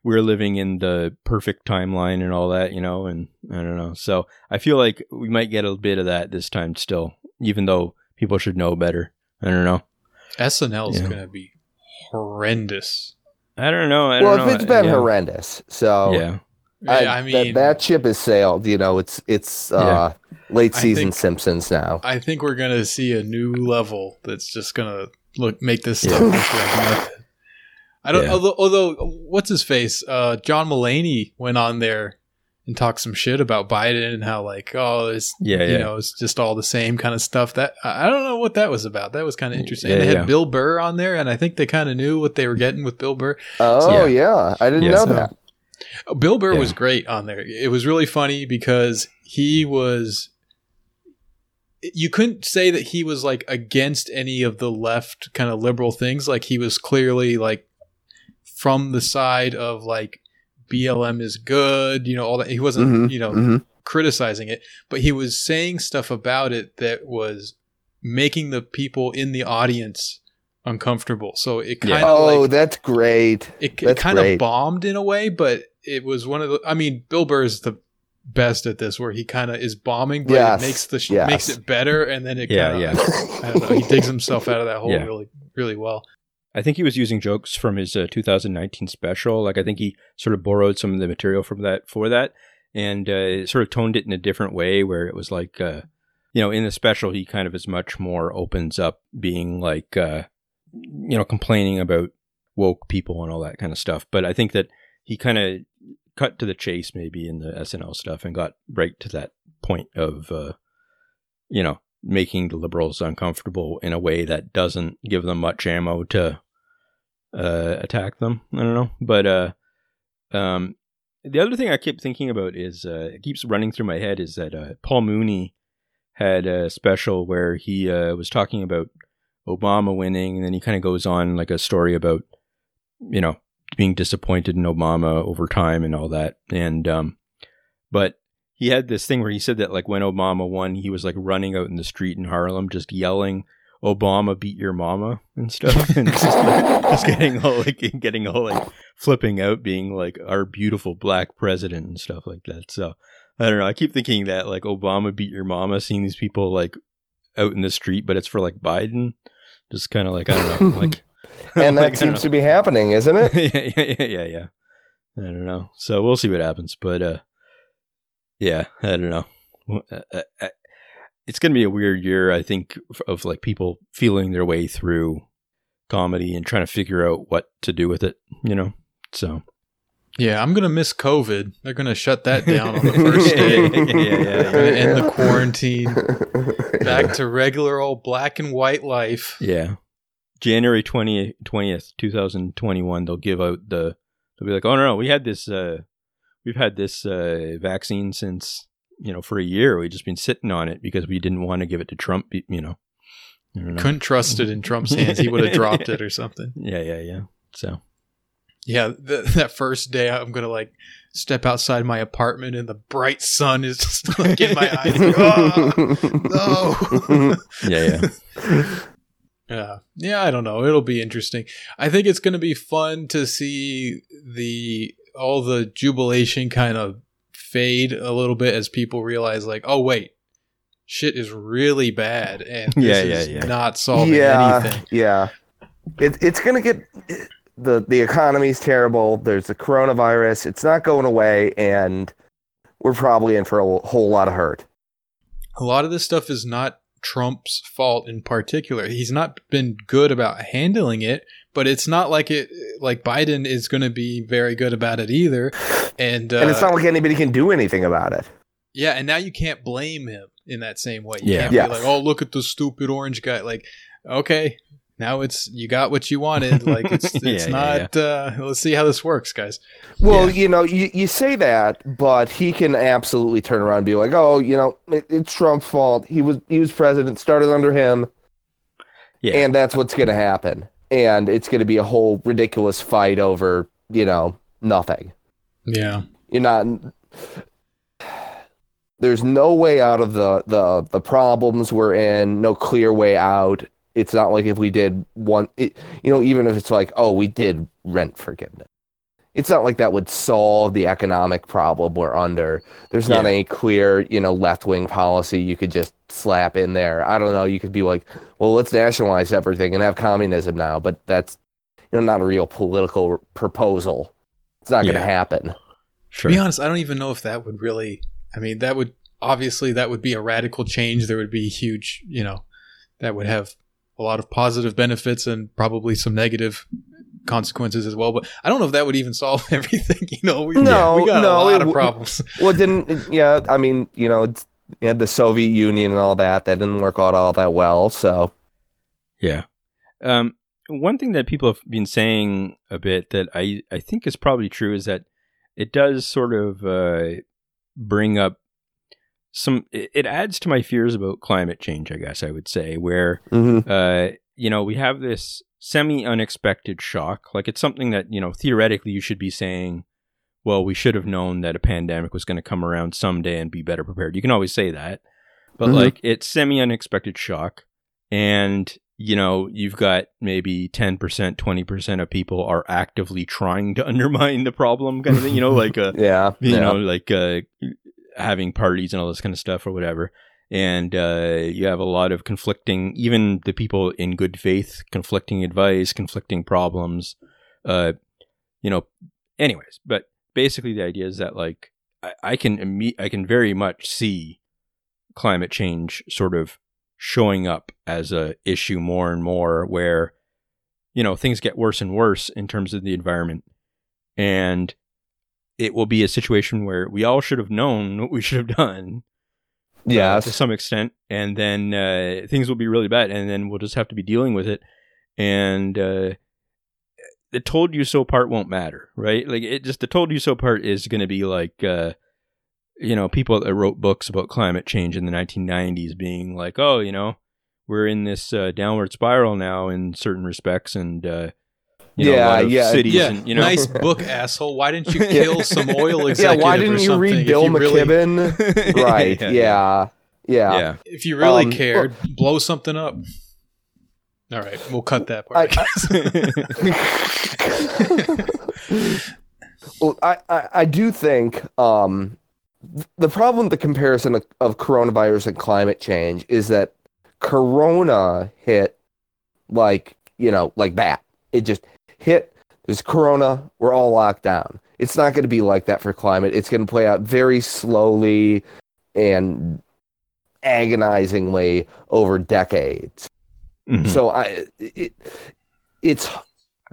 "We're living in the perfect timeline" and all that, you know. And I don't know. So I feel like we might get a bit of that this time still, even though people should know better. I don't know. SNL is yeah. going to be horrendous. I don't know. I well, don't if it's been yeah. horrendous, so yeah, I, I mean that, that, ship has sailed. You know, it's it's uh, late season think, Simpsons now. I think we're gonna see a new level that's just gonna look make this stuff look like nothing. I don't. Yeah. Although, although, what's his face? Uh, John Mulaney went on there and talked some shit about Biden and how like, oh, it's yeah, you yeah. know, it's just all the same kind of stuff. That I don't know what that was about. That was kind of interesting. Yeah, and they had Bill Burr on there, and I think they kind of knew what they were getting with Bill Burr. Oh so, yeah. I didn't know so, that. Bill Burr was great on there. It was really funny because he was you couldn't say that he was like against any of the left kind of liberal things. Like he was clearly like from the side of like BLM is good, you know, all that. He wasn't, mm-hmm, you know, mm-hmm. criticizing it, but he was saying stuff about it that was making the people in the audience uncomfortable. So it kind of yeah. oh, like, that's great. It, it kind of bombed in a way, but it was one of the. I mean, Bill Burr is the best at this, where he kind of is bombing, but yes. it makes the sh- yes. makes it better, and then it yeah kinda, yeah I don't know, he digs himself out of that hole yeah. really really well. I think he was using jokes from his uh, 2019 special. Like I think he sort of borrowed some of the material from that for that, and uh, sort of toned it in a different way, where it was like, uh, you know, in the special he kind of is much more opens up, being like, uh, you know, complaining about woke people and all that kind of stuff. But I think that he kind of cut to the chase maybe in the SNL stuff and got right to that point of, uh, you know, making the liberals uncomfortable in a way that doesn't give them much ammo to uh, attack them. I don't know, but uh, um, the other thing I keep thinking about is uh, it keeps running through my head is that uh, Paul Mooney had a special where he uh, was talking about Obama winning, and then he kind of goes on like a story about you know being disappointed in Obama over time and all that, and um, but he had this thing where he said that like when Obama won, he was like running out in the street in Harlem just yelling Obama beat your mama and stuff, and just, like, just getting all like getting all like flipping out, being like our beautiful black president and stuff like that. So I don't know. I keep thinking that like Obama beat your mama, seeing these people like out in the street, but it's for like Biden. Just kind of like I don't know, like. and that like, seems to be happening, isn't it? yeah, yeah, yeah, yeah. I don't know. So we'll see what happens, but uh, yeah, I don't know. Uh, uh, it's going to be a weird year, I think, of like people feeling their way through comedy and trying to figure out what to do with it, you know? So. Yeah, I'm gonna miss COVID. They're gonna shut that down on the first day. yeah, yeah, yeah. end the quarantine. Back to regular old black and white life. Yeah. January 20th, 20th 2021, they'll give out the, they'll be like, oh no, no we had this, uh, we've had this uh, vaccine since you know, for a year. We've just been sitting on it because we didn't want to give it to Trump, you know. know. Couldn't trust it in Trump's hands. He would have dropped it or something. Yeah, yeah, yeah. So, yeah, the, that first day, I'm gonna like step outside my apartment, and the bright sun is just like in my eyes. oh, no. yeah, yeah. Yeah. Yeah, I don't know. It'll be interesting. I think it's going to be fun to see the all the jubilation kind of fade a little bit as people realize like, oh wait, shit is really bad and this yeah, yeah, is yeah. not solving yeah, anything. Yeah. It, it's gonna get the the economy's terrible. There's the coronavirus. It's not going away, and we're probably in for a whole lot of hurt. A lot of this stuff is not Trump's fault in particular. He's not been good about handling it, but it's not like it like Biden is going to be very good about it either. And uh, and it's not like anybody can do anything about it. Yeah, and now you can't blame him in that same way. You yeah, can't yes. be like, "Oh, look at the stupid orange guy." Like, okay, now it's you got what you wanted. Like it's it's yeah, not. Yeah, uh, let's see how this works, guys. Well, you know, you, you say that, but he can absolutely turn around and be like, "Oh, you know, it, it's Trump's fault. He was he was president, started under him." Yeah. And that's what's going to happen and it's going to be a whole ridiculous fight over you know nothing. Yeah, you're not. There's no way out of the the the problems we're in. No clear way out. It's not like if we did one, it, you know, even if it's like, oh, we did rent forgiveness it's not like that would solve the economic problem we're under. There's not yeah. any clear, you know, left wing policy you could just slap in there. I don't know. You could be like, well, let's nationalize everything and have communism now, but that's you know not a real political proposal. It's not yeah. going to happen. Sure. To be honest, I don't even know if that would really. I mean, that would obviously that would be a radical change. There would be huge, you know, that would have a lot of positive benefits and probably some negative consequences as well. But I don't know if that would even solve everything. You know, we, no, we got no, a lot it, of problems. Well, didn't yeah? I mean, you know, it's, you had the Soviet Union and all that. That didn't work out all that well. So, yeah. Um, one thing that people have been saying a bit that I I think is probably true is that it does sort of uh, bring up some. It adds to my fears about climate change. I guess I would say where mm-hmm. uh, you know we have this semi unexpected shock. Like it's something that, you know, theoretically you should be saying, well, we should have known that a pandemic was going to come around someday and be better prepared. You can always say that. But mm-hmm. like it's semi unexpected shock. And, you know, you've got maybe 10%, 20% of people are actively trying to undermine the problem kind of thing, you know, like, uh, yeah, you yeah. know, like, uh, having parties and all this kind of stuff or whatever. And uh, you have a lot of conflicting, even the people in good faith, conflicting advice, conflicting problems. Uh, you know, anyways, but basically the idea is that like I, I can imme- I can very much see climate change sort of showing up as a issue more and more where you know things get worse and worse in terms of the environment and it will be a situation where we all should have known what we should have done yeah uh, to some extent and then uh, things will be really bad and then we'll just have to be dealing with it. And uh, the told you so part won't matter right? Like it just the told you so part is going to be like uh, you know people that wrote books about climate change in the 1990s being like oh you know we're in this uh, downward spiral now in certain respects and uh, you know, yeah, yeah, cities yeah. and, you know, nice book, asshole. Why didn't you kill some oil executive? yeah, why didn't or you read Bill you really- McKibben? right. Yeah, Yeah. Yeah. yeah. if you really Um, cared, blow something up. All right, we'll cut that part. Well, I, I, I do think um, the problem with the comparison of, of coronavirus and climate change is that corona hit like, you know, like that. It just hit, there's corona, we're all locked down. It's not going to be like that for climate. It's going to play out very slowly and agonizingly over decades. Mhm. So I it, it's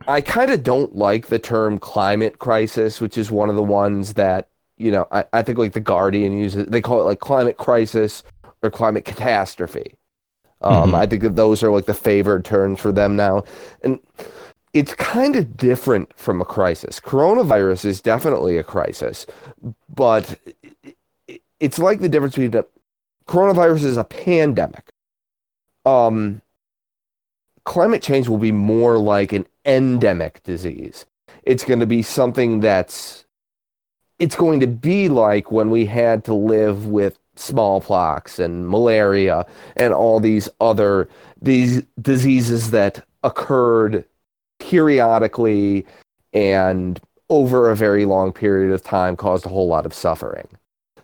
I kind of don't like the term climate crisis, which is one of the ones that you know I, I think like the Guardian uses. They call it like climate crisis or climate catastrophe. Um, Mhm. I think that those are like the favored terms for them now, and it's kind of different from a crisis. Coronavirus is definitely a crisis, but it- it- it's like the difference between a coronavirus is a pandemic. Um, climate change will be more like an endemic disease. It's going to be something that's it's going to be like when we had to live with smallpox and malaria and all these other these diseases that occurred periodically and over a very long period of time caused a whole lot of suffering.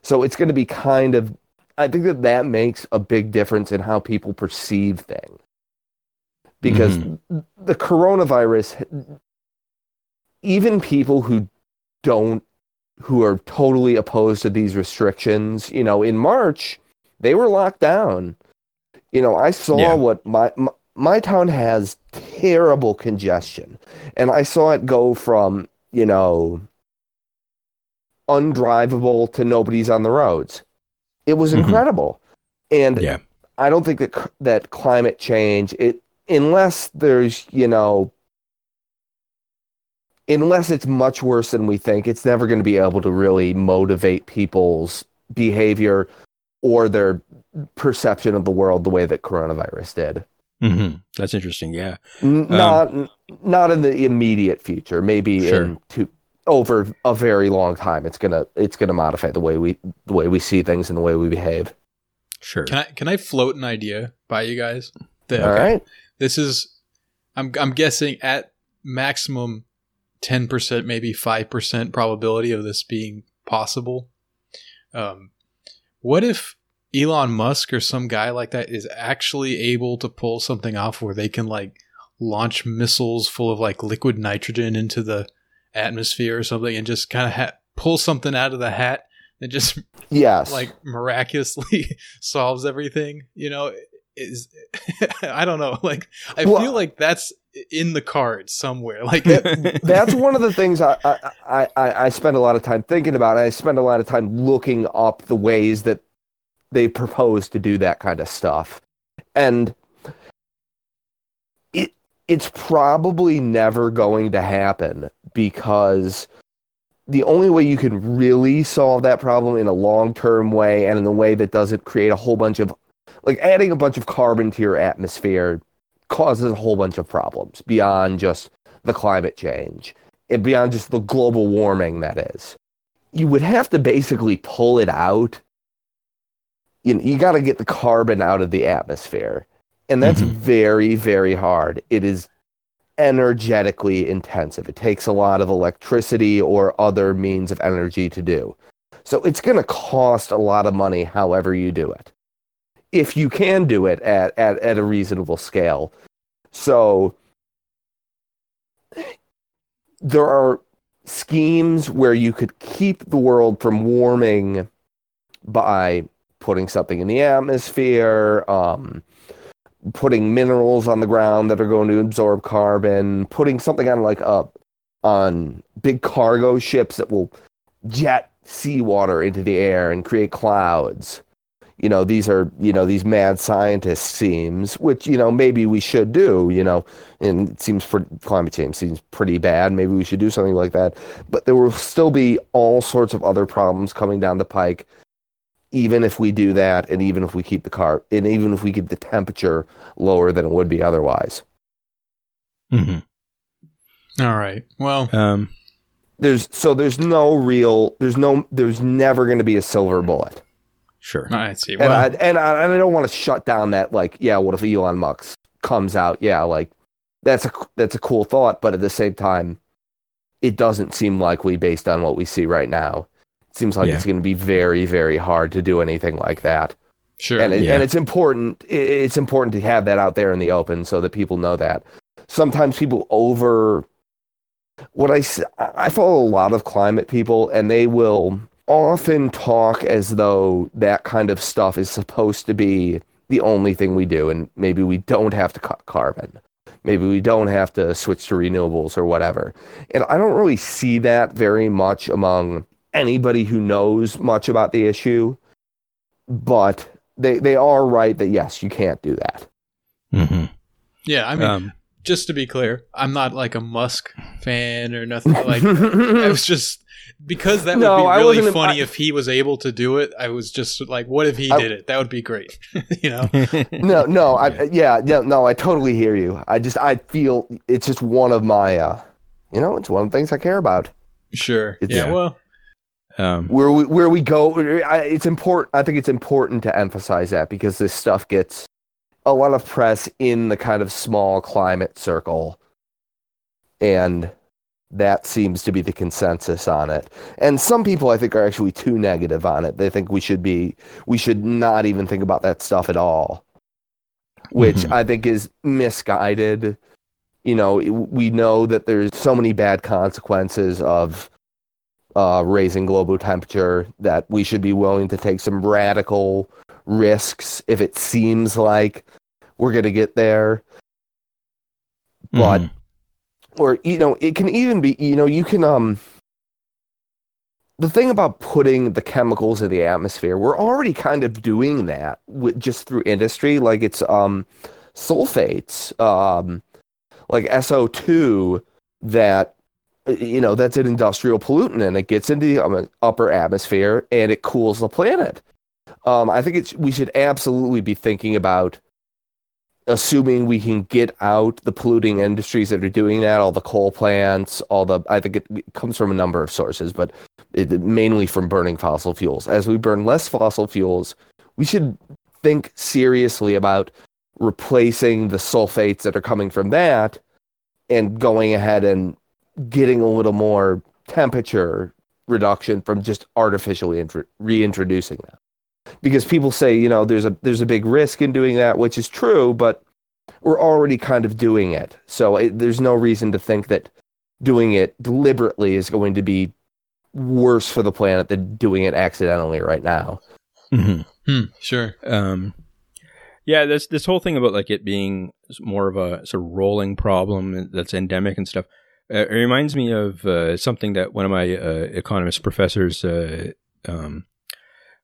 So it's going to be kind of I think that that makes a big difference in how people perceive things because mm-hmm. the coronavirus even people who don't who are totally opposed to these restrictions you know in march they were locked down you know i saw Yeah. what my, my my town has terrible congestion and i saw it go from you know undrivable to nobody's on the roads it was Mhm. incredible and Yeah. i don't think that that climate change it unless there's you know unless it's much worse than we think it's never going to be able to really motivate people's behavior or their perception of the world the way that coronavirus did hmm That's interesting. Yeah. N- not not in the immediate future maybe Sure. in two, over a very long time it's going to it's going to modify the way we the way we see things and the way we behave Sure. Can I can I float an idea by you guys? That all right this is I'm I'm guessing at maximum 10% maybe 5% probability of this being possible. Um what if Elon Musk or some guy like that is actually able to pull something off where they can like launch missiles full of like liquid nitrogen into the atmosphere or something and just kind of ha- pull something out of the hat that just yes like miraculously solves everything you know is i don't know like i Well- feel like that's in the cards somewhere like that's one of the things I, I, I, I I spend a lot of time thinking about. I spend a lot of time looking up the ways that they propose to do that kind of stuff. And it it's probably never going to happen because the only way you can really solve that problem in a long-term way and in a way that doesn't create a whole bunch of like adding a bunch of carbon to your atmosphere causes a whole bunch of problems beyond just the climate change and beyond just the global warming that is. You would have to basically pull it out. You, know, you got to get the carbon out of the atmosphere. And that's Mhm. very, very hard. It is energetically intensive. It takes a lot of electricity or other means of energy to do. So it's going to cost a lot of money, however you do it, if you can do it at, at, at a reasonable scale. So there are schemes where you could keep the world from warming by putting something in the atmosphere, um, putting minerals on the ground that are going to absorb carbon, putting something on like a on big cargo ships that will jet seawater into the air and create clouds. You know, these are, you know, these mad scientist schemes, which, you know, maybe we should do, you know, and it seems for climate change seems pretty bad. Maybe we should do something like that. But there will still be all sorts of other problems coming down the pike even if we do that and even if we keep the car and even if we keep the temperature lower than it would be otherwise. Mm-hmm. All right. Well um, there's so there's no real there's no there's never going to be a silver bullet. Sure. I see. Well, and, I, and, I, and I don't want to shut down that like yeah what if elon musk comes out? Yeah like that's a that's a cool thought but at the same time it doesn't seem likely based on what we see right now seems like yeah. it's going to be very very hard to do anything like that. Sure. And, it, yeah. and it's important it's important to have that out there in the open so that people know that. Sometimes people over what i i follow a lot of climate people and they will often talk as though that kind of stuff is supposed to be the only thing we do and maybe we don't have to cut carbon. Maybe we don't have to switch to renewables or whatever. And i don't really see that very much among anybody who knows much about the issue, but they they are right that yes, you can't do that. Mm-hmm. Yeah, I mean, um, just to be clear, I'm not like a Musk fan or nothing. Like, I was just because that would be really funny I, if he was able to do it. I was just like, what if he I, did it? That would be great. you know? no, no, I, yeah, yeah, no, I totally hear you. I just I feel it's just one of my, uh, you know, it's one of the things I care about. Sure. It's, yeah. Well, um, where we where we go, it's important. I think it's important to emphasize that because this stuff gets a lot of press in the kind of small climate circle, and that seems to be the consensus on it. And some people, I think, are actually too negative on it. They think we should be, we should not even think about that stuff at all, which mm-hmm. I think is misguided. You know, we know that there's so many bad consequences of uh, raising global temperature, that we should be willing to take some radical risks if it seems like we're going to get there. But, mm. or, you know, it can even be, you know, you can, um, the thing about putting the chemicals in the atmosphere, we're already kind of doing that with, just through industry. Like it's, um, sulfates, um, like SO2 that you know that's an industrial pollutant and it gets into the um, upper atmosphere and it cools the planet. Um, i think it's we should absolutely be thinking about assuming we can get out the polluting industries that are doing that all the coal plants all the i think it, comes from a number of sources but it, mainly from burning fossil fuels. As we burn less fossil fuels we should think seriously about replacing the sulfates that are coming from that and going ahead and getting a little more temperature reduction from just artificially intro- reintroducing them because people say you know there's a there's a big risk in doing that which is true but we're already kind of doing it. So it, there's no reason to think that doing it deliberately is going to be worse for the planet than doing it accidentally right now. Mm-hmm. hmm, sure. Um, yeah this this whole thing about like it being more of a sort of rolling problem that's endemic and stuff it reminds me of uh, something that one of my uh, economist professors uh, um,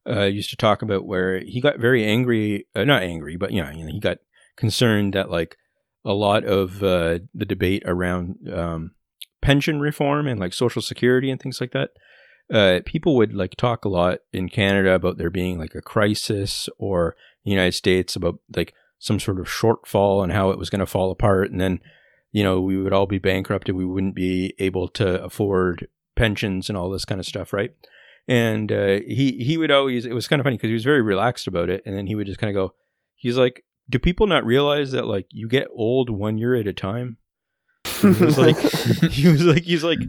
uh, used to talk about, where he got very angry, uh, not angry, but know, you know, he got concerned that like a lot of the debate around um, pension reform and like social security and things like that. people would like talk a lot in Canada about there being like a crisis, or the United States about like some sort of shortfall and how it was going to fall apart, and then you know, we would all be bankrupted. We wouldn't be able to afford pensions and all this kind of stuff, right? And uh, he he would always. It was kind of funny because he was very relaxed about it, and then he would just kind of go. He's like, "Do people not realize that like you get old one year at a time?" He was like, he was like, he's like,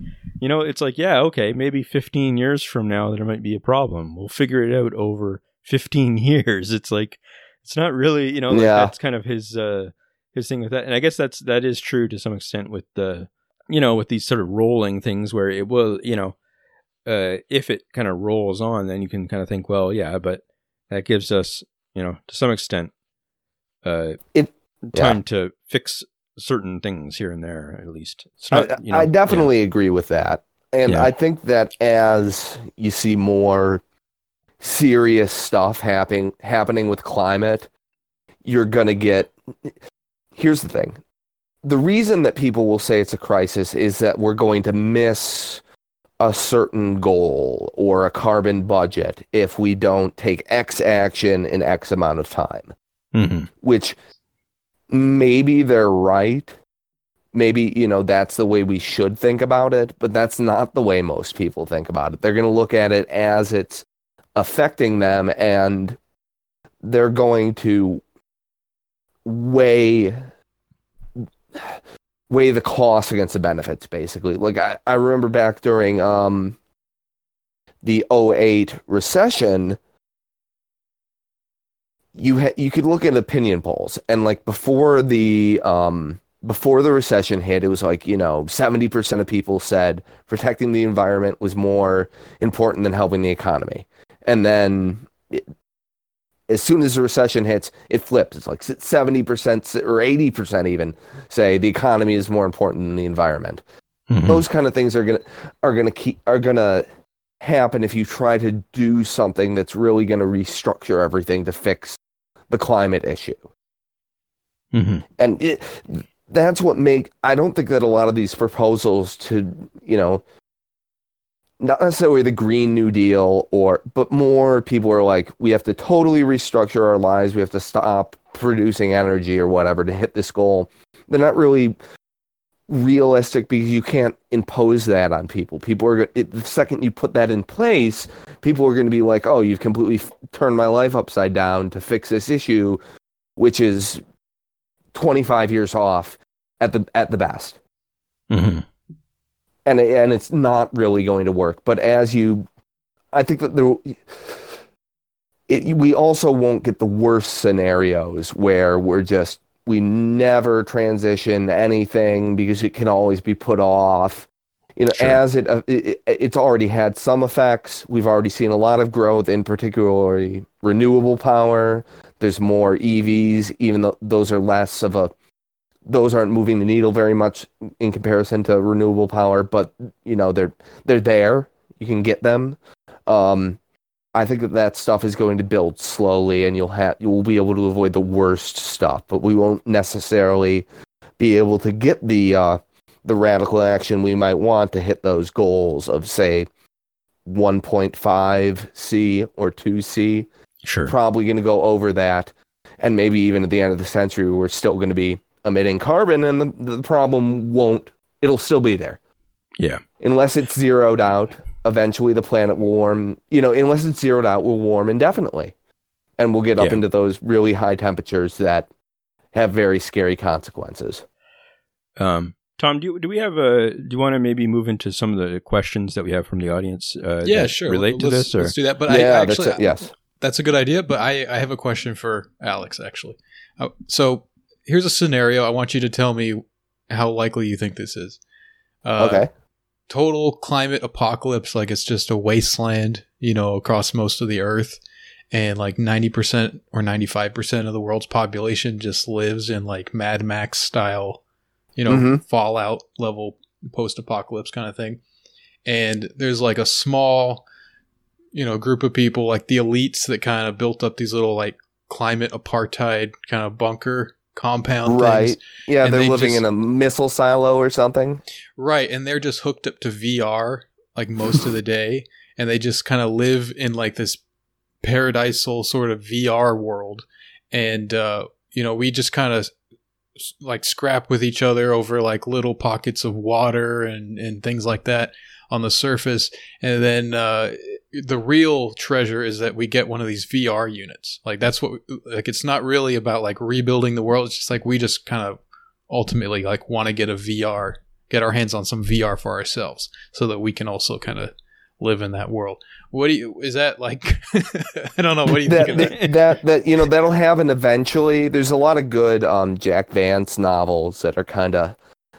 you know, it's like, yeah, okay, maybe 15 years from now there might be a problem. We'll figure it out over 15 years. It's like it's not really, you know, like yeah. that's kind of his uh his thing with that. And I guess that's that is true to some extent with the you know, with these sort of rolling things where it will, you know, uh if it kind of rolls on, then you can kind of think, well, yeah, but that gives us, you know, to some extent uh it time yeah. to fix certain things here and there at least. Not, I, you know, I, definitely yeah. agree with that. And yeah. I think that as you see more serious stuff happening happening with climate, you're going to get Here's the thing. The reason that people will say it's a crisis is that we're going to miss a certain goal or a carbon budget if we don't take X action in X amount of time. Mm-hmm. Which maybe they're right. Maybe, you know, that's the way we should think about it, but that's not the way most people think about it. They're going to look at it as it's affecting them and they're going to weigh weigh the cost against the benefits basically. Like i, I remember back during um the 08 recession you ha- you could look at opinion polls and like before the um before the recession hit it was like you know 70% of people said protecting the environment was more important than helping the economy. And then it, as soon as the recession hits it flips it's like 70% or 80% even say the economy is more important than the environment mm-hmm. those kind of things are going to are going to keep are going to happen if you try to do something that's really going to restructure everything to fix the climate issue. Mm-hmm. And it, that's what make I don't think that a lot of these proposals to, you know, not necessarily the Green New Deal or but more people are like, we have to totally restructure our lives, we have to stop producing energy or whatever to hit this goal. They're not really realistic because you can't impose that on people. People are it, the second you put that in place, people are going to be like, "Oh, you've completely f- turned my life upside down to fix this issue, which is 25 years off at the at the best." Mm-hmm. And and it's not really going to work. But as you, I think that there. It, we also won't get the worst scenarios where we're just we never transition anything because it can always be put off you know sure. as it, uh, it, it's already had some effects we've already seen a lot of growth in particularly renewable power there's more evs even though those are less of a those aren't moving the needle very much in comparison to renewable power but you know they're they're there. You can get them. Um, I think that that stuff is going to build slowly, and you'll have you'll be able to avoid the worst stuff, but we won't necessarily be able to get the uh, the radical action we might want to hit those goals of say 1.5 C or 2 C. Sure, probably going to go over that, and maybe even at the end of the century, we're still going to be emitting carbon, and the the problem won't. It'll still be there. Yeah, unless it's zeroed out eventually the planet will warm, you know, unless it's zeroed out, will warm indefinitely. And we'll get up yeah. into those really high temperatures that have very scary consequences. Um, Tom, do you, do we have a? Do you want to maybe move into some of the questions that we have from the audience? Uh, yeah, sure. Relate to let's, this, or? let's do that. But yeah, I actually, that's a, yes, that's a good idea. But I, I have a question for Alex. Actually, uh, so here's a scenario. I want you to tell me how likely you think this is. Uh, okay total climate apocalypse like it's just a wasteland you know across most of the earth and like 90% or 95% of the world's population just lives in like mad max style you know mm-hmm. fallout level post apocalypse kind of thing and there's like a small you know group of people like the elites that kind of built up these little like climate apartheid kind of bunker compound right. Things. yeah they're they living just, in a missile silo or something. Right and they're just hooked up to vr like most of the day and they just kind of live in like this paradisal sort of vr world. And uh you know we just kind of like scrap with each other over like little pockets of water and and things like that on the surface and then uh the real treasure is that we get one of these VR units. Like that's what like it's not really about like rebuilding the world. It's just like we just kind of ultimately like want to get a VR get our hands on some VR for ourselves so that we can also kind of live in that world. What do you is that like? I don't know. What do you that, think of that? that? That you know that'll happen eventually. There's a lot of good um, Jack Vance novels that are kind of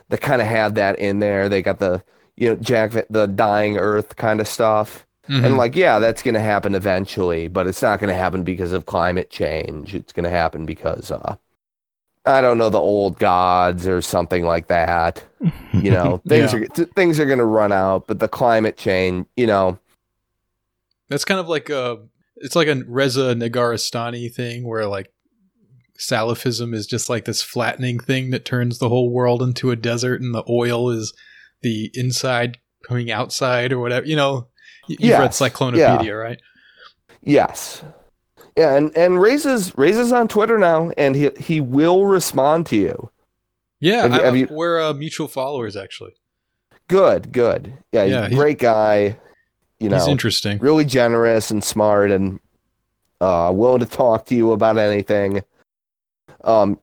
that kind of have that in there. They got the you know Jack the dying Earth kind of stuff. Mm-hmm. And like, yeah, that's going to happen eventually, but it's not going to happen because of climate change. It's going to happen because uh, I don't know the old gods or something like that. You know, things yeah. are things are going to run out, but the climate change, you know, that's kind of like a it's like a Reza Negarestani thing where like Salafism is just like this flattening thing that turns the whole world into a desert, and the oil is the inside coming outside or whatever. You know, you've yes. read Cyclonopedia, yeah. right? Yes. Yeah, and and Reza's Reza's on Twitter now, and he he will respond to you. Yeah, have you, have you, we're uh, mutual followers actually. Good, good. Yeah, yeah he's great guy. You know, he's interesting. Really generous and smart, and uh, willing to talk to you about anything. Um,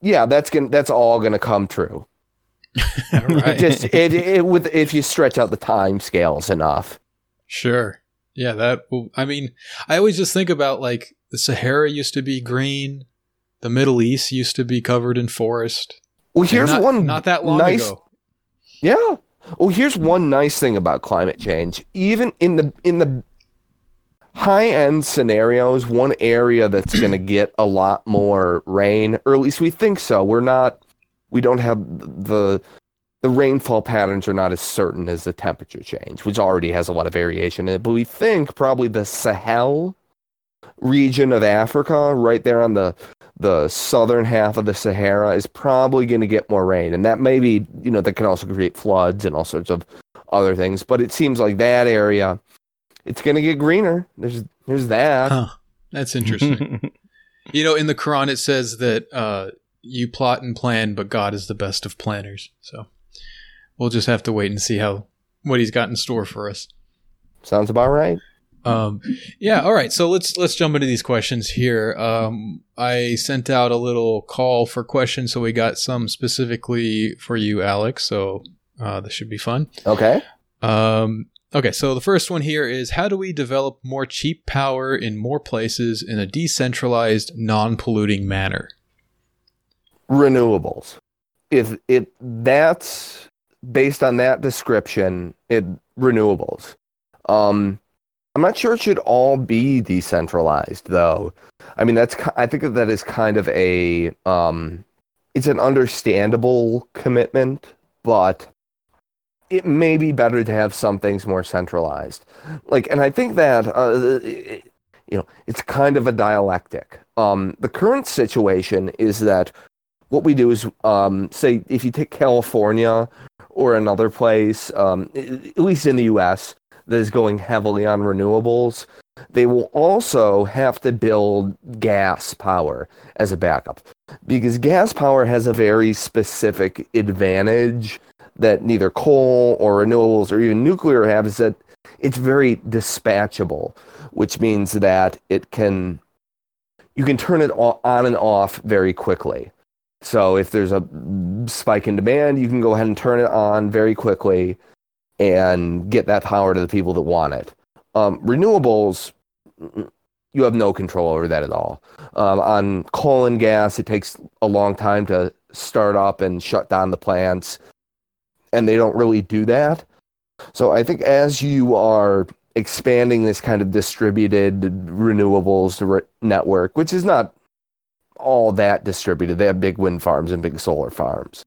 yeah, that's gonna that's all gonna come true. right. Just it, it with if you stretch out the time scales enough. Sure. Yeah, that. I mean, I always just think about like the Sahara used to be green. The Middle East used to be covered in forest. Well, here's not, one not that long nice, ago. Yeah. Well, here's one nice thing about climate change. Even in the in the high end scenarios, one area that's going to get a lot more rain, or at least we think so. We're not. We don't have the the rainfall patterns are not as certain as the temperature change, which already has a lot of variation in it. But we think probably the Sahel region of Africa, right there on the the southern half of the Sahara, is probably going to get more rain, and that may be you know that can also create floods and all sorts of other things. But it seems like that area, it's going to get greener. There's there's that. Huh. That's interesting. you know, in the Quran it says that uh, you plot and plan, but God is the best of planners. So we'll just have to wait and see how what He's got in store for us. Sounds about right. Um, yeah. All right. So let's let's jump into these questions here. Um, I sent out a little call for questions, so we got some specifically for you, Alex. So uh, this should be fun. Okay. Um, okay. So the first one here is how do we develop more cheap power in more places in a decentralized, non-polluting manner? Renewables. If it that's based on that description, it renewables. Um, I'm not sure it should all be decentralized, though. I mean, that's I think that is kind of a um, it's an understandable commitment, but it may be better to have some things more centralized. Like, and I think that uh, it, you know, it's kind of a dialectic. Um, the current situation is that what we do is, um, say, if you take California or another place, um, at least in the U.S., that is going heavily on renewables, they will also have to build gas power as a backup because gas power has a very specific advantage that neither coal or renewables or even nuclear have is that it's very dispatchable, which means that it can you can turn it on and off very quickly. So if there's a spike in demand, you can go ahead and turn it on very quickly and get that power to the people that want it. Um, renewables, you have no control over that at all. Um, on coal and gas, it takes a long time to start up and shut down the plants, and they don't really do that. So I think as you are expanding this kind of distributed renewables re- network, which is not all that distributed, they have big wind farms and big solar farms.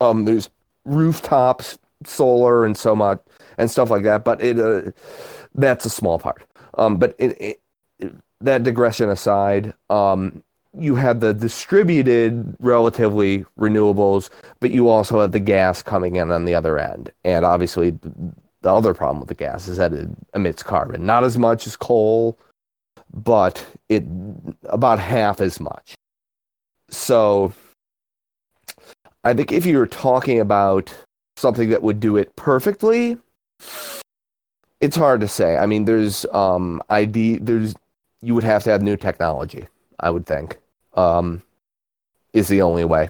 Um, there's rooftops solar and so much and stuff like that. But it uh, that's a small part. Um, but it, it, that digression aside, um, you have the distributed, relatively renewables, but you also have the gas coming in on the other end. And obviously, the other problem with the gas is that it emits carbon, not as much as coal, but it about half as much. So, I think if you're talking about something that would do it perfectly it's hard to say. I mean there's um id there's you would have to have new technology i would think um is the only way.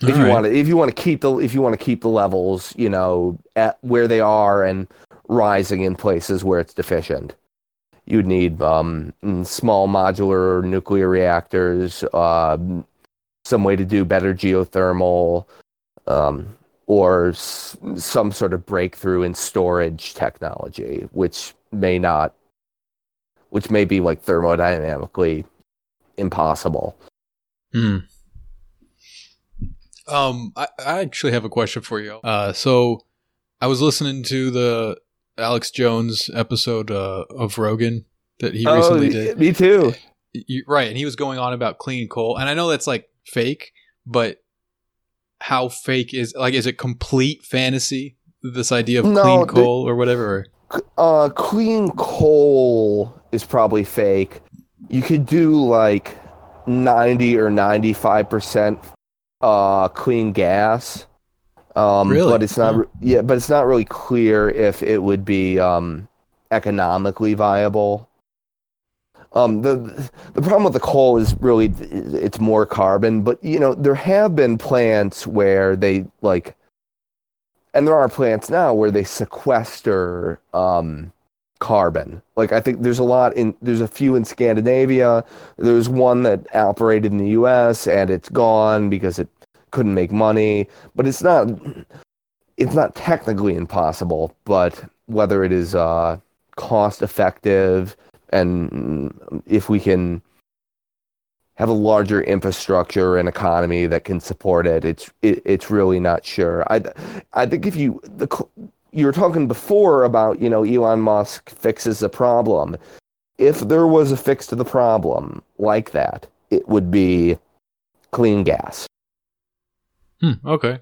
If you want to if you want to keep the if you want to keep the levels you know at where they are and rising in places where it's deficient you'd need um, small modular nuclear reactors uh, some way to do better geothermal um, or s- some sort of breakthrough in storage technology which may not which may be like thermodynamically impossible Hmm. Um, I, I actually have a question for you. Uh, so I was listening to the Alex Jones episode uh, of Rogan that he recently oh, did. Me too. You, right, and he was going on about clean coal, and I know that's like fake, but how fake is like is it complete fantasy? This idea of No, clean the- coal or whatever. Uh, clean coal is probably fake. You could do like ninety or ninety-five percent uh clean gas. Um, Really? but it's not. Huh. Yeah, but it's not really clear if it would be um economically viable. Um, the the problem with the coal is really it's more carbon, but you know there have been plants where they like and there are plants now where they sequester um, carbon. Like I think there's a lot in there's a few in Scandinavia. There's one that operated in the U.S. and it's gone because it couldn't make money. But it's not it's not technically impossible. But whether it is uh, cost effective and if we can have a larger infrastructure and economy that can support it. It's it, it's really not sure. I I think if you the you were talking before about you know Elon Musk fixes the problem. If there was a fix to the problem like that, it would be clean gas. Hmm, okay.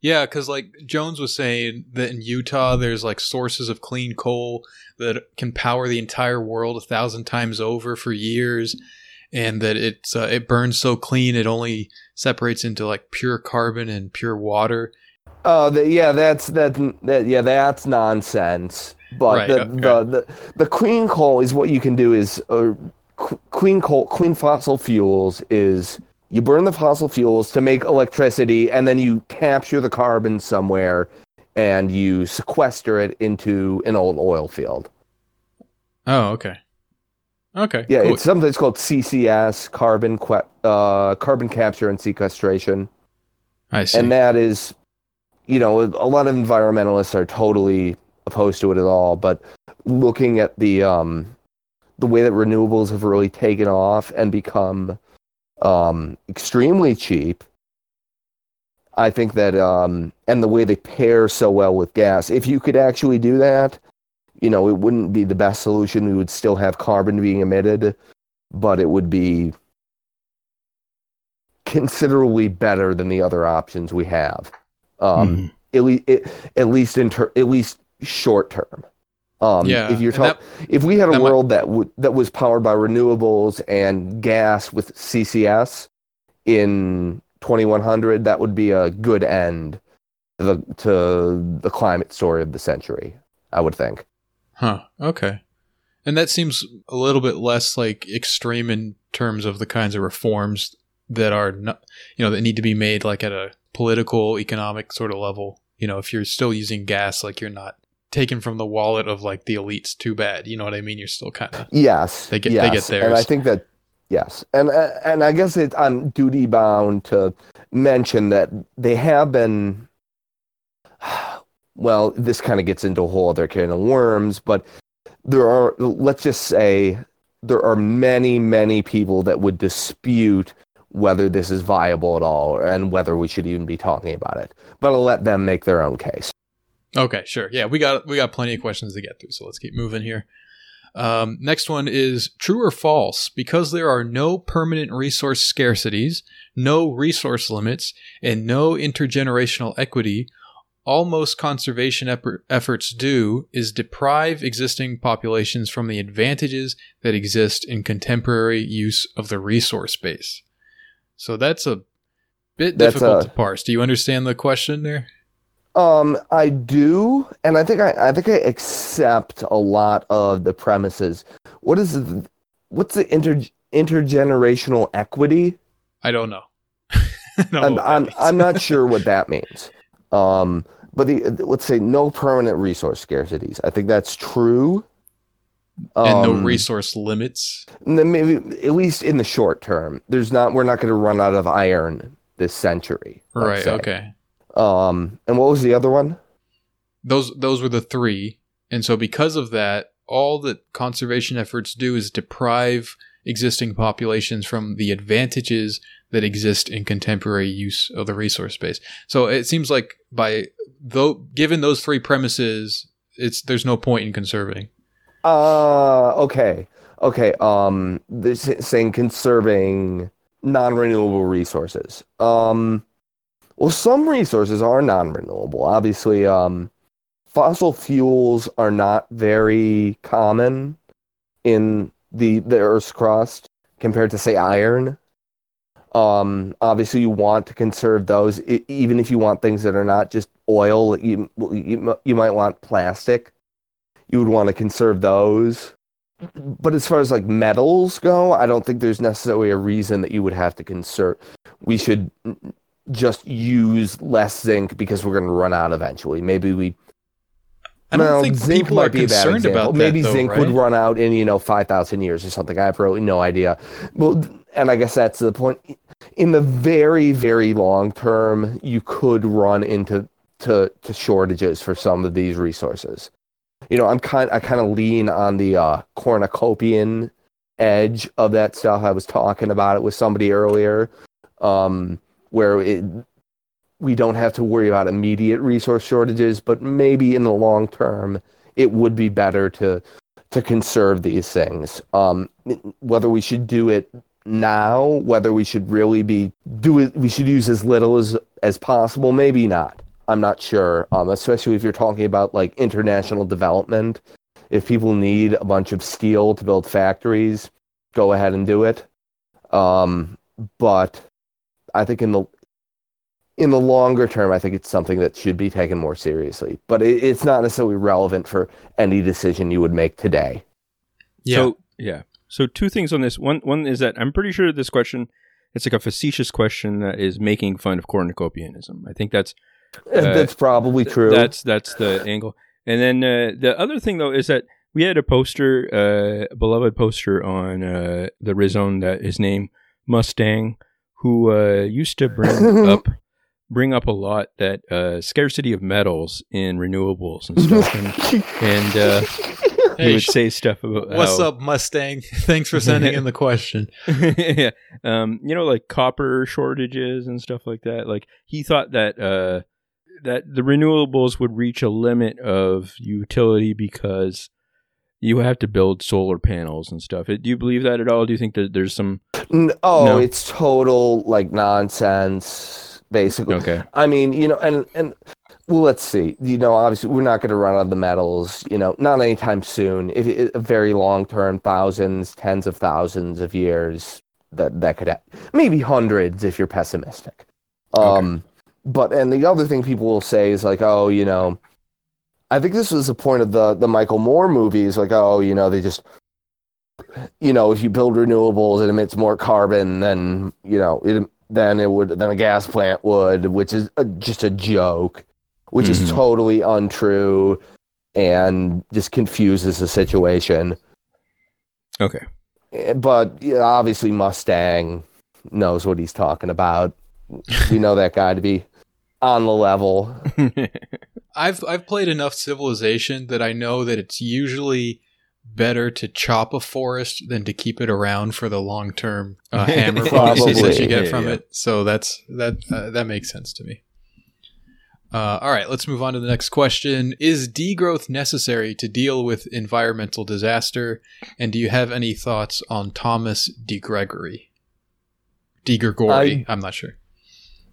Yeah, because like Jones was saying that in Utah, there's like sources of clean coal that can power the entire world a thousand times over for years, and that it's uh, it burns so clean it only separates into like pure carbon and pure water. Oh, the, yeah, that's that, that. Yeah, that's nonsense. But Right, the, okay. the the the clean coal is what you can do is uh, clean coal, clean fossil fuels is you burn the fossil fuels to make electricity, and then you capture the carbon somewhere, and you sequester it into an old oil field. Oh, okay. Okay. Yeah, cool. it's something that's called CCS, carbon uh, carbon capture and sequestration. I see. and that is you know a lot of environmentalists are totally opposed to it at all but looking at the um the way that renewables have really taken off and become um extremely cheap i think that um and the way they pair so well with gas if you could actually do that you know it wouldn't be the best solution we would still have carbon being emitted but it would be considerably better than the other options we have. Um, Mhm. at, le- it, at least in ter- at least short term. Um, yeah. if you're talking, if we had a that might- world that would that was powered by renewables and gas with CCS in 2100, that would be a good end to the, to the climate story of the century. I would think. Huh. Okay. And that seems a little bit less like extreme in terms of the kinds of reforms that are not, you know, that need to be made like at a political, economic sort of level. You know, if you're still using gas, like you're not taken from the wallet of like the elites too bad. You know what I mean? You're still kind of Yes, They get- they get get and I think that yes, and uh, and I guess it, I'm duty bound to mention that they have been. Well, this kind of gets into a whole other can of worms, but there are. Let's just say there are many, many people that would dispute whether this is viable at all and whether we should even be talking about it. But I'll let them make their own case. Okay, sure. Yeah, we got we got plenty of questions to get through, so let's keep moving here. Um, next one is true or false? Because there are no permanent resource scarcities, no resource limits, and no intergenerational equity, all most conservation ep- efforts do is deprive existing populations from the advantages that exist in contemporary use of the resource base. So that's a bit That's difficult a- to parse. Do you understand the question there? Um, I do, and I think I, I think I accept a lot of the premises. What is the, what's the inter intergenerational equity? I don't know. no, I'm I'm, I'm not sure what that means. Um, but the let's say no permanent resource scarcities. I think that's true. And no um, resource limits. then maybe at least in the short term, there's not. We're not going to run out of iron this century. Right. Okay. Um, and what was the other one? Those those were the three, and so because of that, all that conservation efforts do is deprive existing populations from the advantages that exist in contemporary use of the resource space. So it seems like by though given those three premises, it's there's no point in conserving. Uh okay. Okay. Um this saying conserving non-renewable resources. Um well some resources are non-renewable. Obviously, um fossil fuels are not very common in the the Earth's crust compared to say iron. Um, obviously, you want to conserve those, even if you want things that are not just oil. You, you you might want plastic. You would want to conserve those. But as far as like metals go, I don't think there's necessarily a reason that you would have to conserve. We should just use less zinc because we're going to run out eventually. Maybe we I don't well, think zinc people might are be concerned about Maybe that, though, zinc right? would run out in you know five thousand years or something. I have really no idea. Well, and I guess that's the point. In the very very long term, you could run into to, to shortages for some of these resources. You know, I'm kind I kind of lean on the uh, cornucopian edge of that stuff. I was talking about it with somebody earlier, um, where it we don't have to worry about immediate resource shortages, but maybe in the long term, it would be better to to conserve these things. Um, whether we should do it now, whether we should really be do it, we should use as little as as possible. Maybe not. I'm not sure. Um, especially if you're talking about like international development. If people need a bunch of steel to build factories, go ahead and do it. Um, but I think in the in the longer term, I think it's something that should be taken more seriously. But it, it's not necessarily relevant for any decision you would make today. Yeah. So, yeah. So two things on this. One one is that I'm pretty sure this question it's like a facetious question that is making fun of cornucopianism. I think that's uh, that's probably true. That's that's the angle. And then uh, the other thing though is that we had a poster, uh, a beloved poster on uh, the Rhizzone that is named Mustang, who uh, used to bring up bring up a lot that uh, scarcity of metals in renewables and stuff, and, and uh, hey, he would say stuff about what's how, up, Mustang. Thanks for sending in the question. yeah, um, you know, like copper shortages and stuff like that. Like he thought that uh, that the renewables would reach a limit of utility because you have to build solar panels and stuff. Do you believe that at all? Do you think that there's some? Oh, no? it's total like nonsense basically. Okay. I mean, you know, and and well, let's see. You know, obviously, we're not going to run out of the metals. You know, not anytime soon. If a very long term, thousands, tens of thousands of years. That that could have, maybe hundreds if you're pessimistic. Um, okay. but and the other thing people will say is like, oh, you know, I think this was the point of the the Michael Moore movies. Like, oh, you know, they just you know, if you build renewables, it emits more carbon than you know it than it would than a gas plant would, which is a, just a joke, which mm-hmm. is totally untrue and just confuses the situation. Okay. Eh, but yeah, obviously Mustang knows what he's talking about. we know that guy to be on the level. I've I've played enough Civilization that I know that it's usually better to chop a forest than to keep it around for the long term uh, hammer bonuses that you get from yeah. it. So that's that uh, that makes sense to me. Uh, all right, let's move on to the next question. Is degrowth necessary to deal with environmental disaster? And do you have any thoughts on Thomas D. Gregory? D. Gregory, I'm not sure.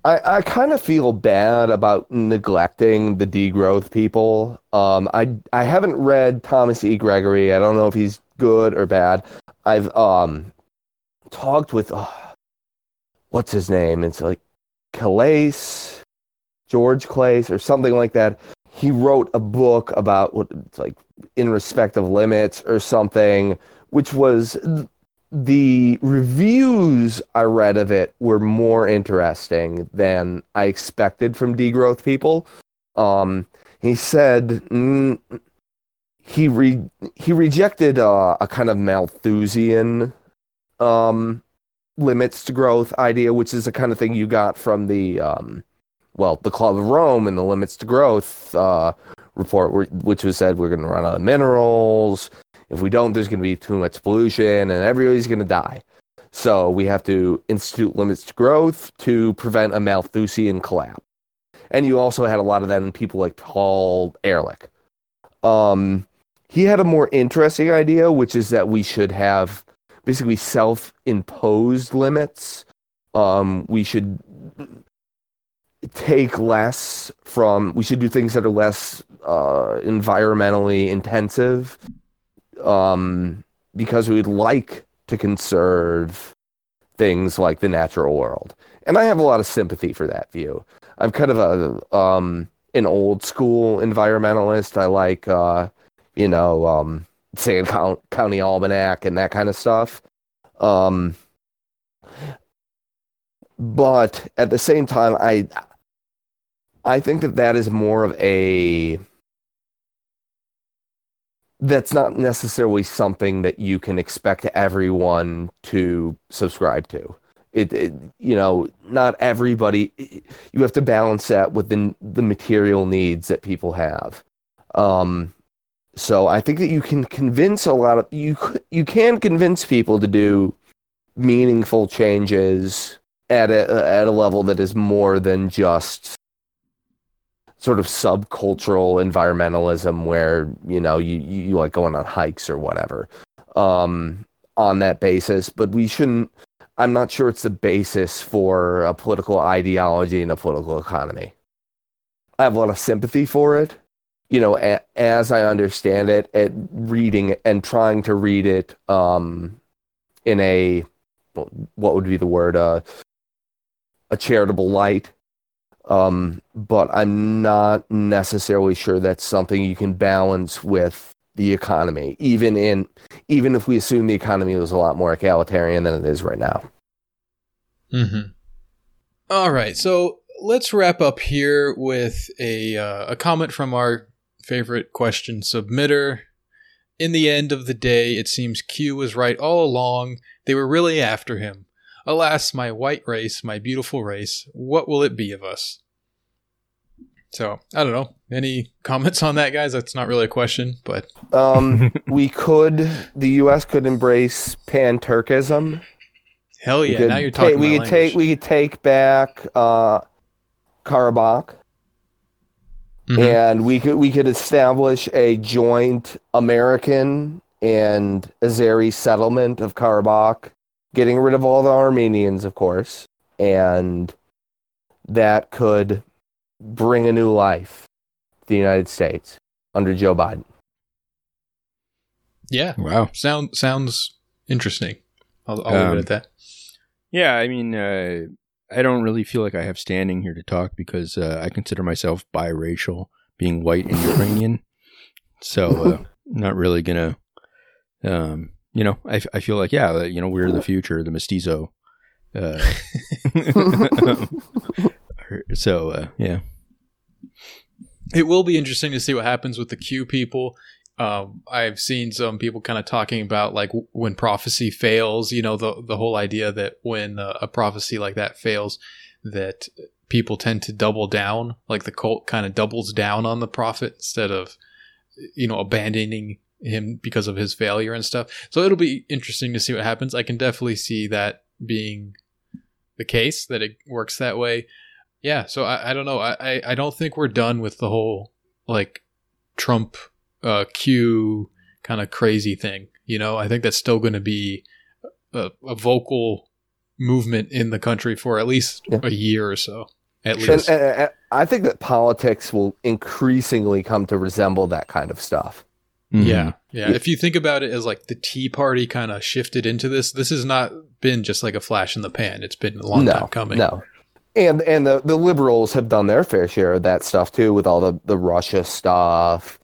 I, I kind of feel bad about neglecting the degrowth people. Um, I I haven't read Thomas E. Gregory. I don't know if he's good or bad. I've um talked with uh, what's his name? It's like Kallis, George Clay, or something like that. He wrote a book about what it's like in respect of limits or something, which was the reviews I read of it were more interesting than I expected from degrowth people. Um, he said mm, he re- he rejected uh, a kind of Malthusian um, limits to growth idea, which is the kind of thing you got from the um, well, the Club of Rome and the limits to growth uh, report, which was said we're going to run out of minerals. If we don't, there's going to be too much pollution, and everybody's going to die. So we have to institute limits to growth to prevent a Malthusian collapse. And you also had a lot of that in people like Paul Ehrlich. Um, he had a more interesting idea, which is that we should have basically self-imposed limits. Um, we should take less from. We should do things that are less uh, environmentally intensive, um, because we'd like to conserve things like the natural world. And I have a lot of sympathy for that view. I'm kind of a um, an old school environmentalist. I like uh, you know um, Sand County Almanac and that kind of stuff. Um, but at the same time, I I think that that is more of a that's not necessarily something that you can expect everyone to subscribe to. It, it, you know not everybody you have to balance that with the the material needs that people have um so i think that you can convince a lot of you you can convince people to do meaningful changes at a at a level that is more than just sort of subcultural environmentalism where you know you, you like going on hikes or whatever um, on that basis. But we shouldn't i'm not sure it's the basis for a political ideology and a political economy. I have a lot of sympathy for it you know a, as i understand it at reading and trying to read it um, in a what would be the word uh, a charitable light um, but I'm not necessarily sure that's something you can balance with the economy, even in even if we assume the economy was a lot more egalitarian than it is right now. Mm-hmm. All right, so let's wrap up here with a uh, a comment from our favorite question submitter. In the end of the day, it seems Q was right all along. They were really after him. Alas, my white race, my beautiful race, what will it be of us? So I don't know. Any comments on that, guys? That's not really a question, but um, we could. The U.S. could embrace pan Turkism. Hell yeah! Now you're talking. we could take we could take back uh, Karabakh, mm-hmm. and we could we could establish a joint American and Azeri settlement of Karabakh getting rid of all the Armenians, of course, and that could bring a new life to the United States under Joe Biden. Yeah. Wow. Sound sounds interesting. I'll, I'll um, leave it at that. Yeah, I mean, uh, I don't really feel like I have standing here to talk because uh, I consider myself biracial, being white and Ukrainian. So, uh, not really gonna um, you know, I, I feel like, yeah, you know, we're the future, the mestizo. Uh, so, uh, yeah. It will be interesting to see what happens with the Q people. Um, I've seen some people kind of talking about like w- when prophecy fails, you know, the the whole idea that when uh, a prophecy like that fails, that people tend to double down, like the cult kind of doubles down on the prophet instead of, you know, abandoning him because of his failure and stuff. So it'll be interesting to see what happens. I can definitely see that being the case that it works that way. Yeah, so I, I don't know. I, I don't think we're done with the whole like Trump uh, Q kind of crazy thing. You know, I think that's still going to be a, a, vocal movement in the country for at least yeah. a year or so. At least, and, and, and I think that politics will increasingly come to resemble that kind of stuff. Mm-hmm. Yeah. Yeah. If you think about it as like the Tea Party kind of shifted into this, this has not been just like a flash in the pan. It's been a long no, time coming. No. And and the, the liberals have done their fair share of that stuff too with all the, the Russia stuff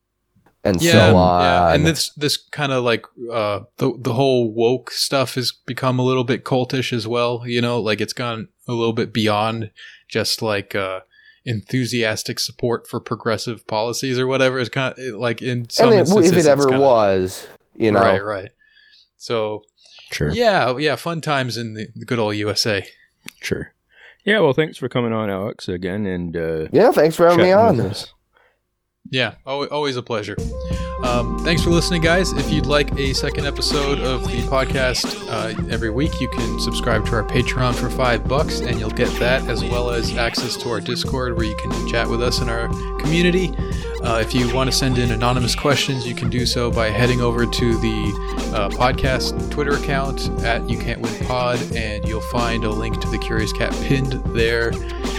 and yeah, so on. Yeah. And this this kind of like uh, the the whole woke stuff has become a little bit cultish as well. You know, like it's gone a little bit beyond just like uh, enthusiastic support for progressive policies or whatever. It's kind of like in some and it, if it ever kinda, was, you know, right, right. So, sure, yeah, yeah, fun times in the good old USA. Sure. Yeah, well, thanks for coming on, Alex, again, and uh, yeah, thanks for having me on. This. Yeah, always a pleasure. Um, thanks for listening, guys. If you'd like a second episode of the podcast uh, every week, you can subscribe to our Patreon for five bucks, and you'll get that as well as access to our Discord where you can chat with us in our community. Uh, if you want to send in anonymous questions, you can do so by heading over to the uh, podcast Twitter account at You Can't Win Pod, and you'll find a link to the Curious Cat pinned there,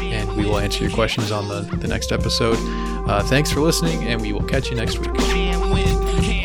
and we will answer your questions on the, the next episode. Uh, thanks for listening, and we will catch you next week.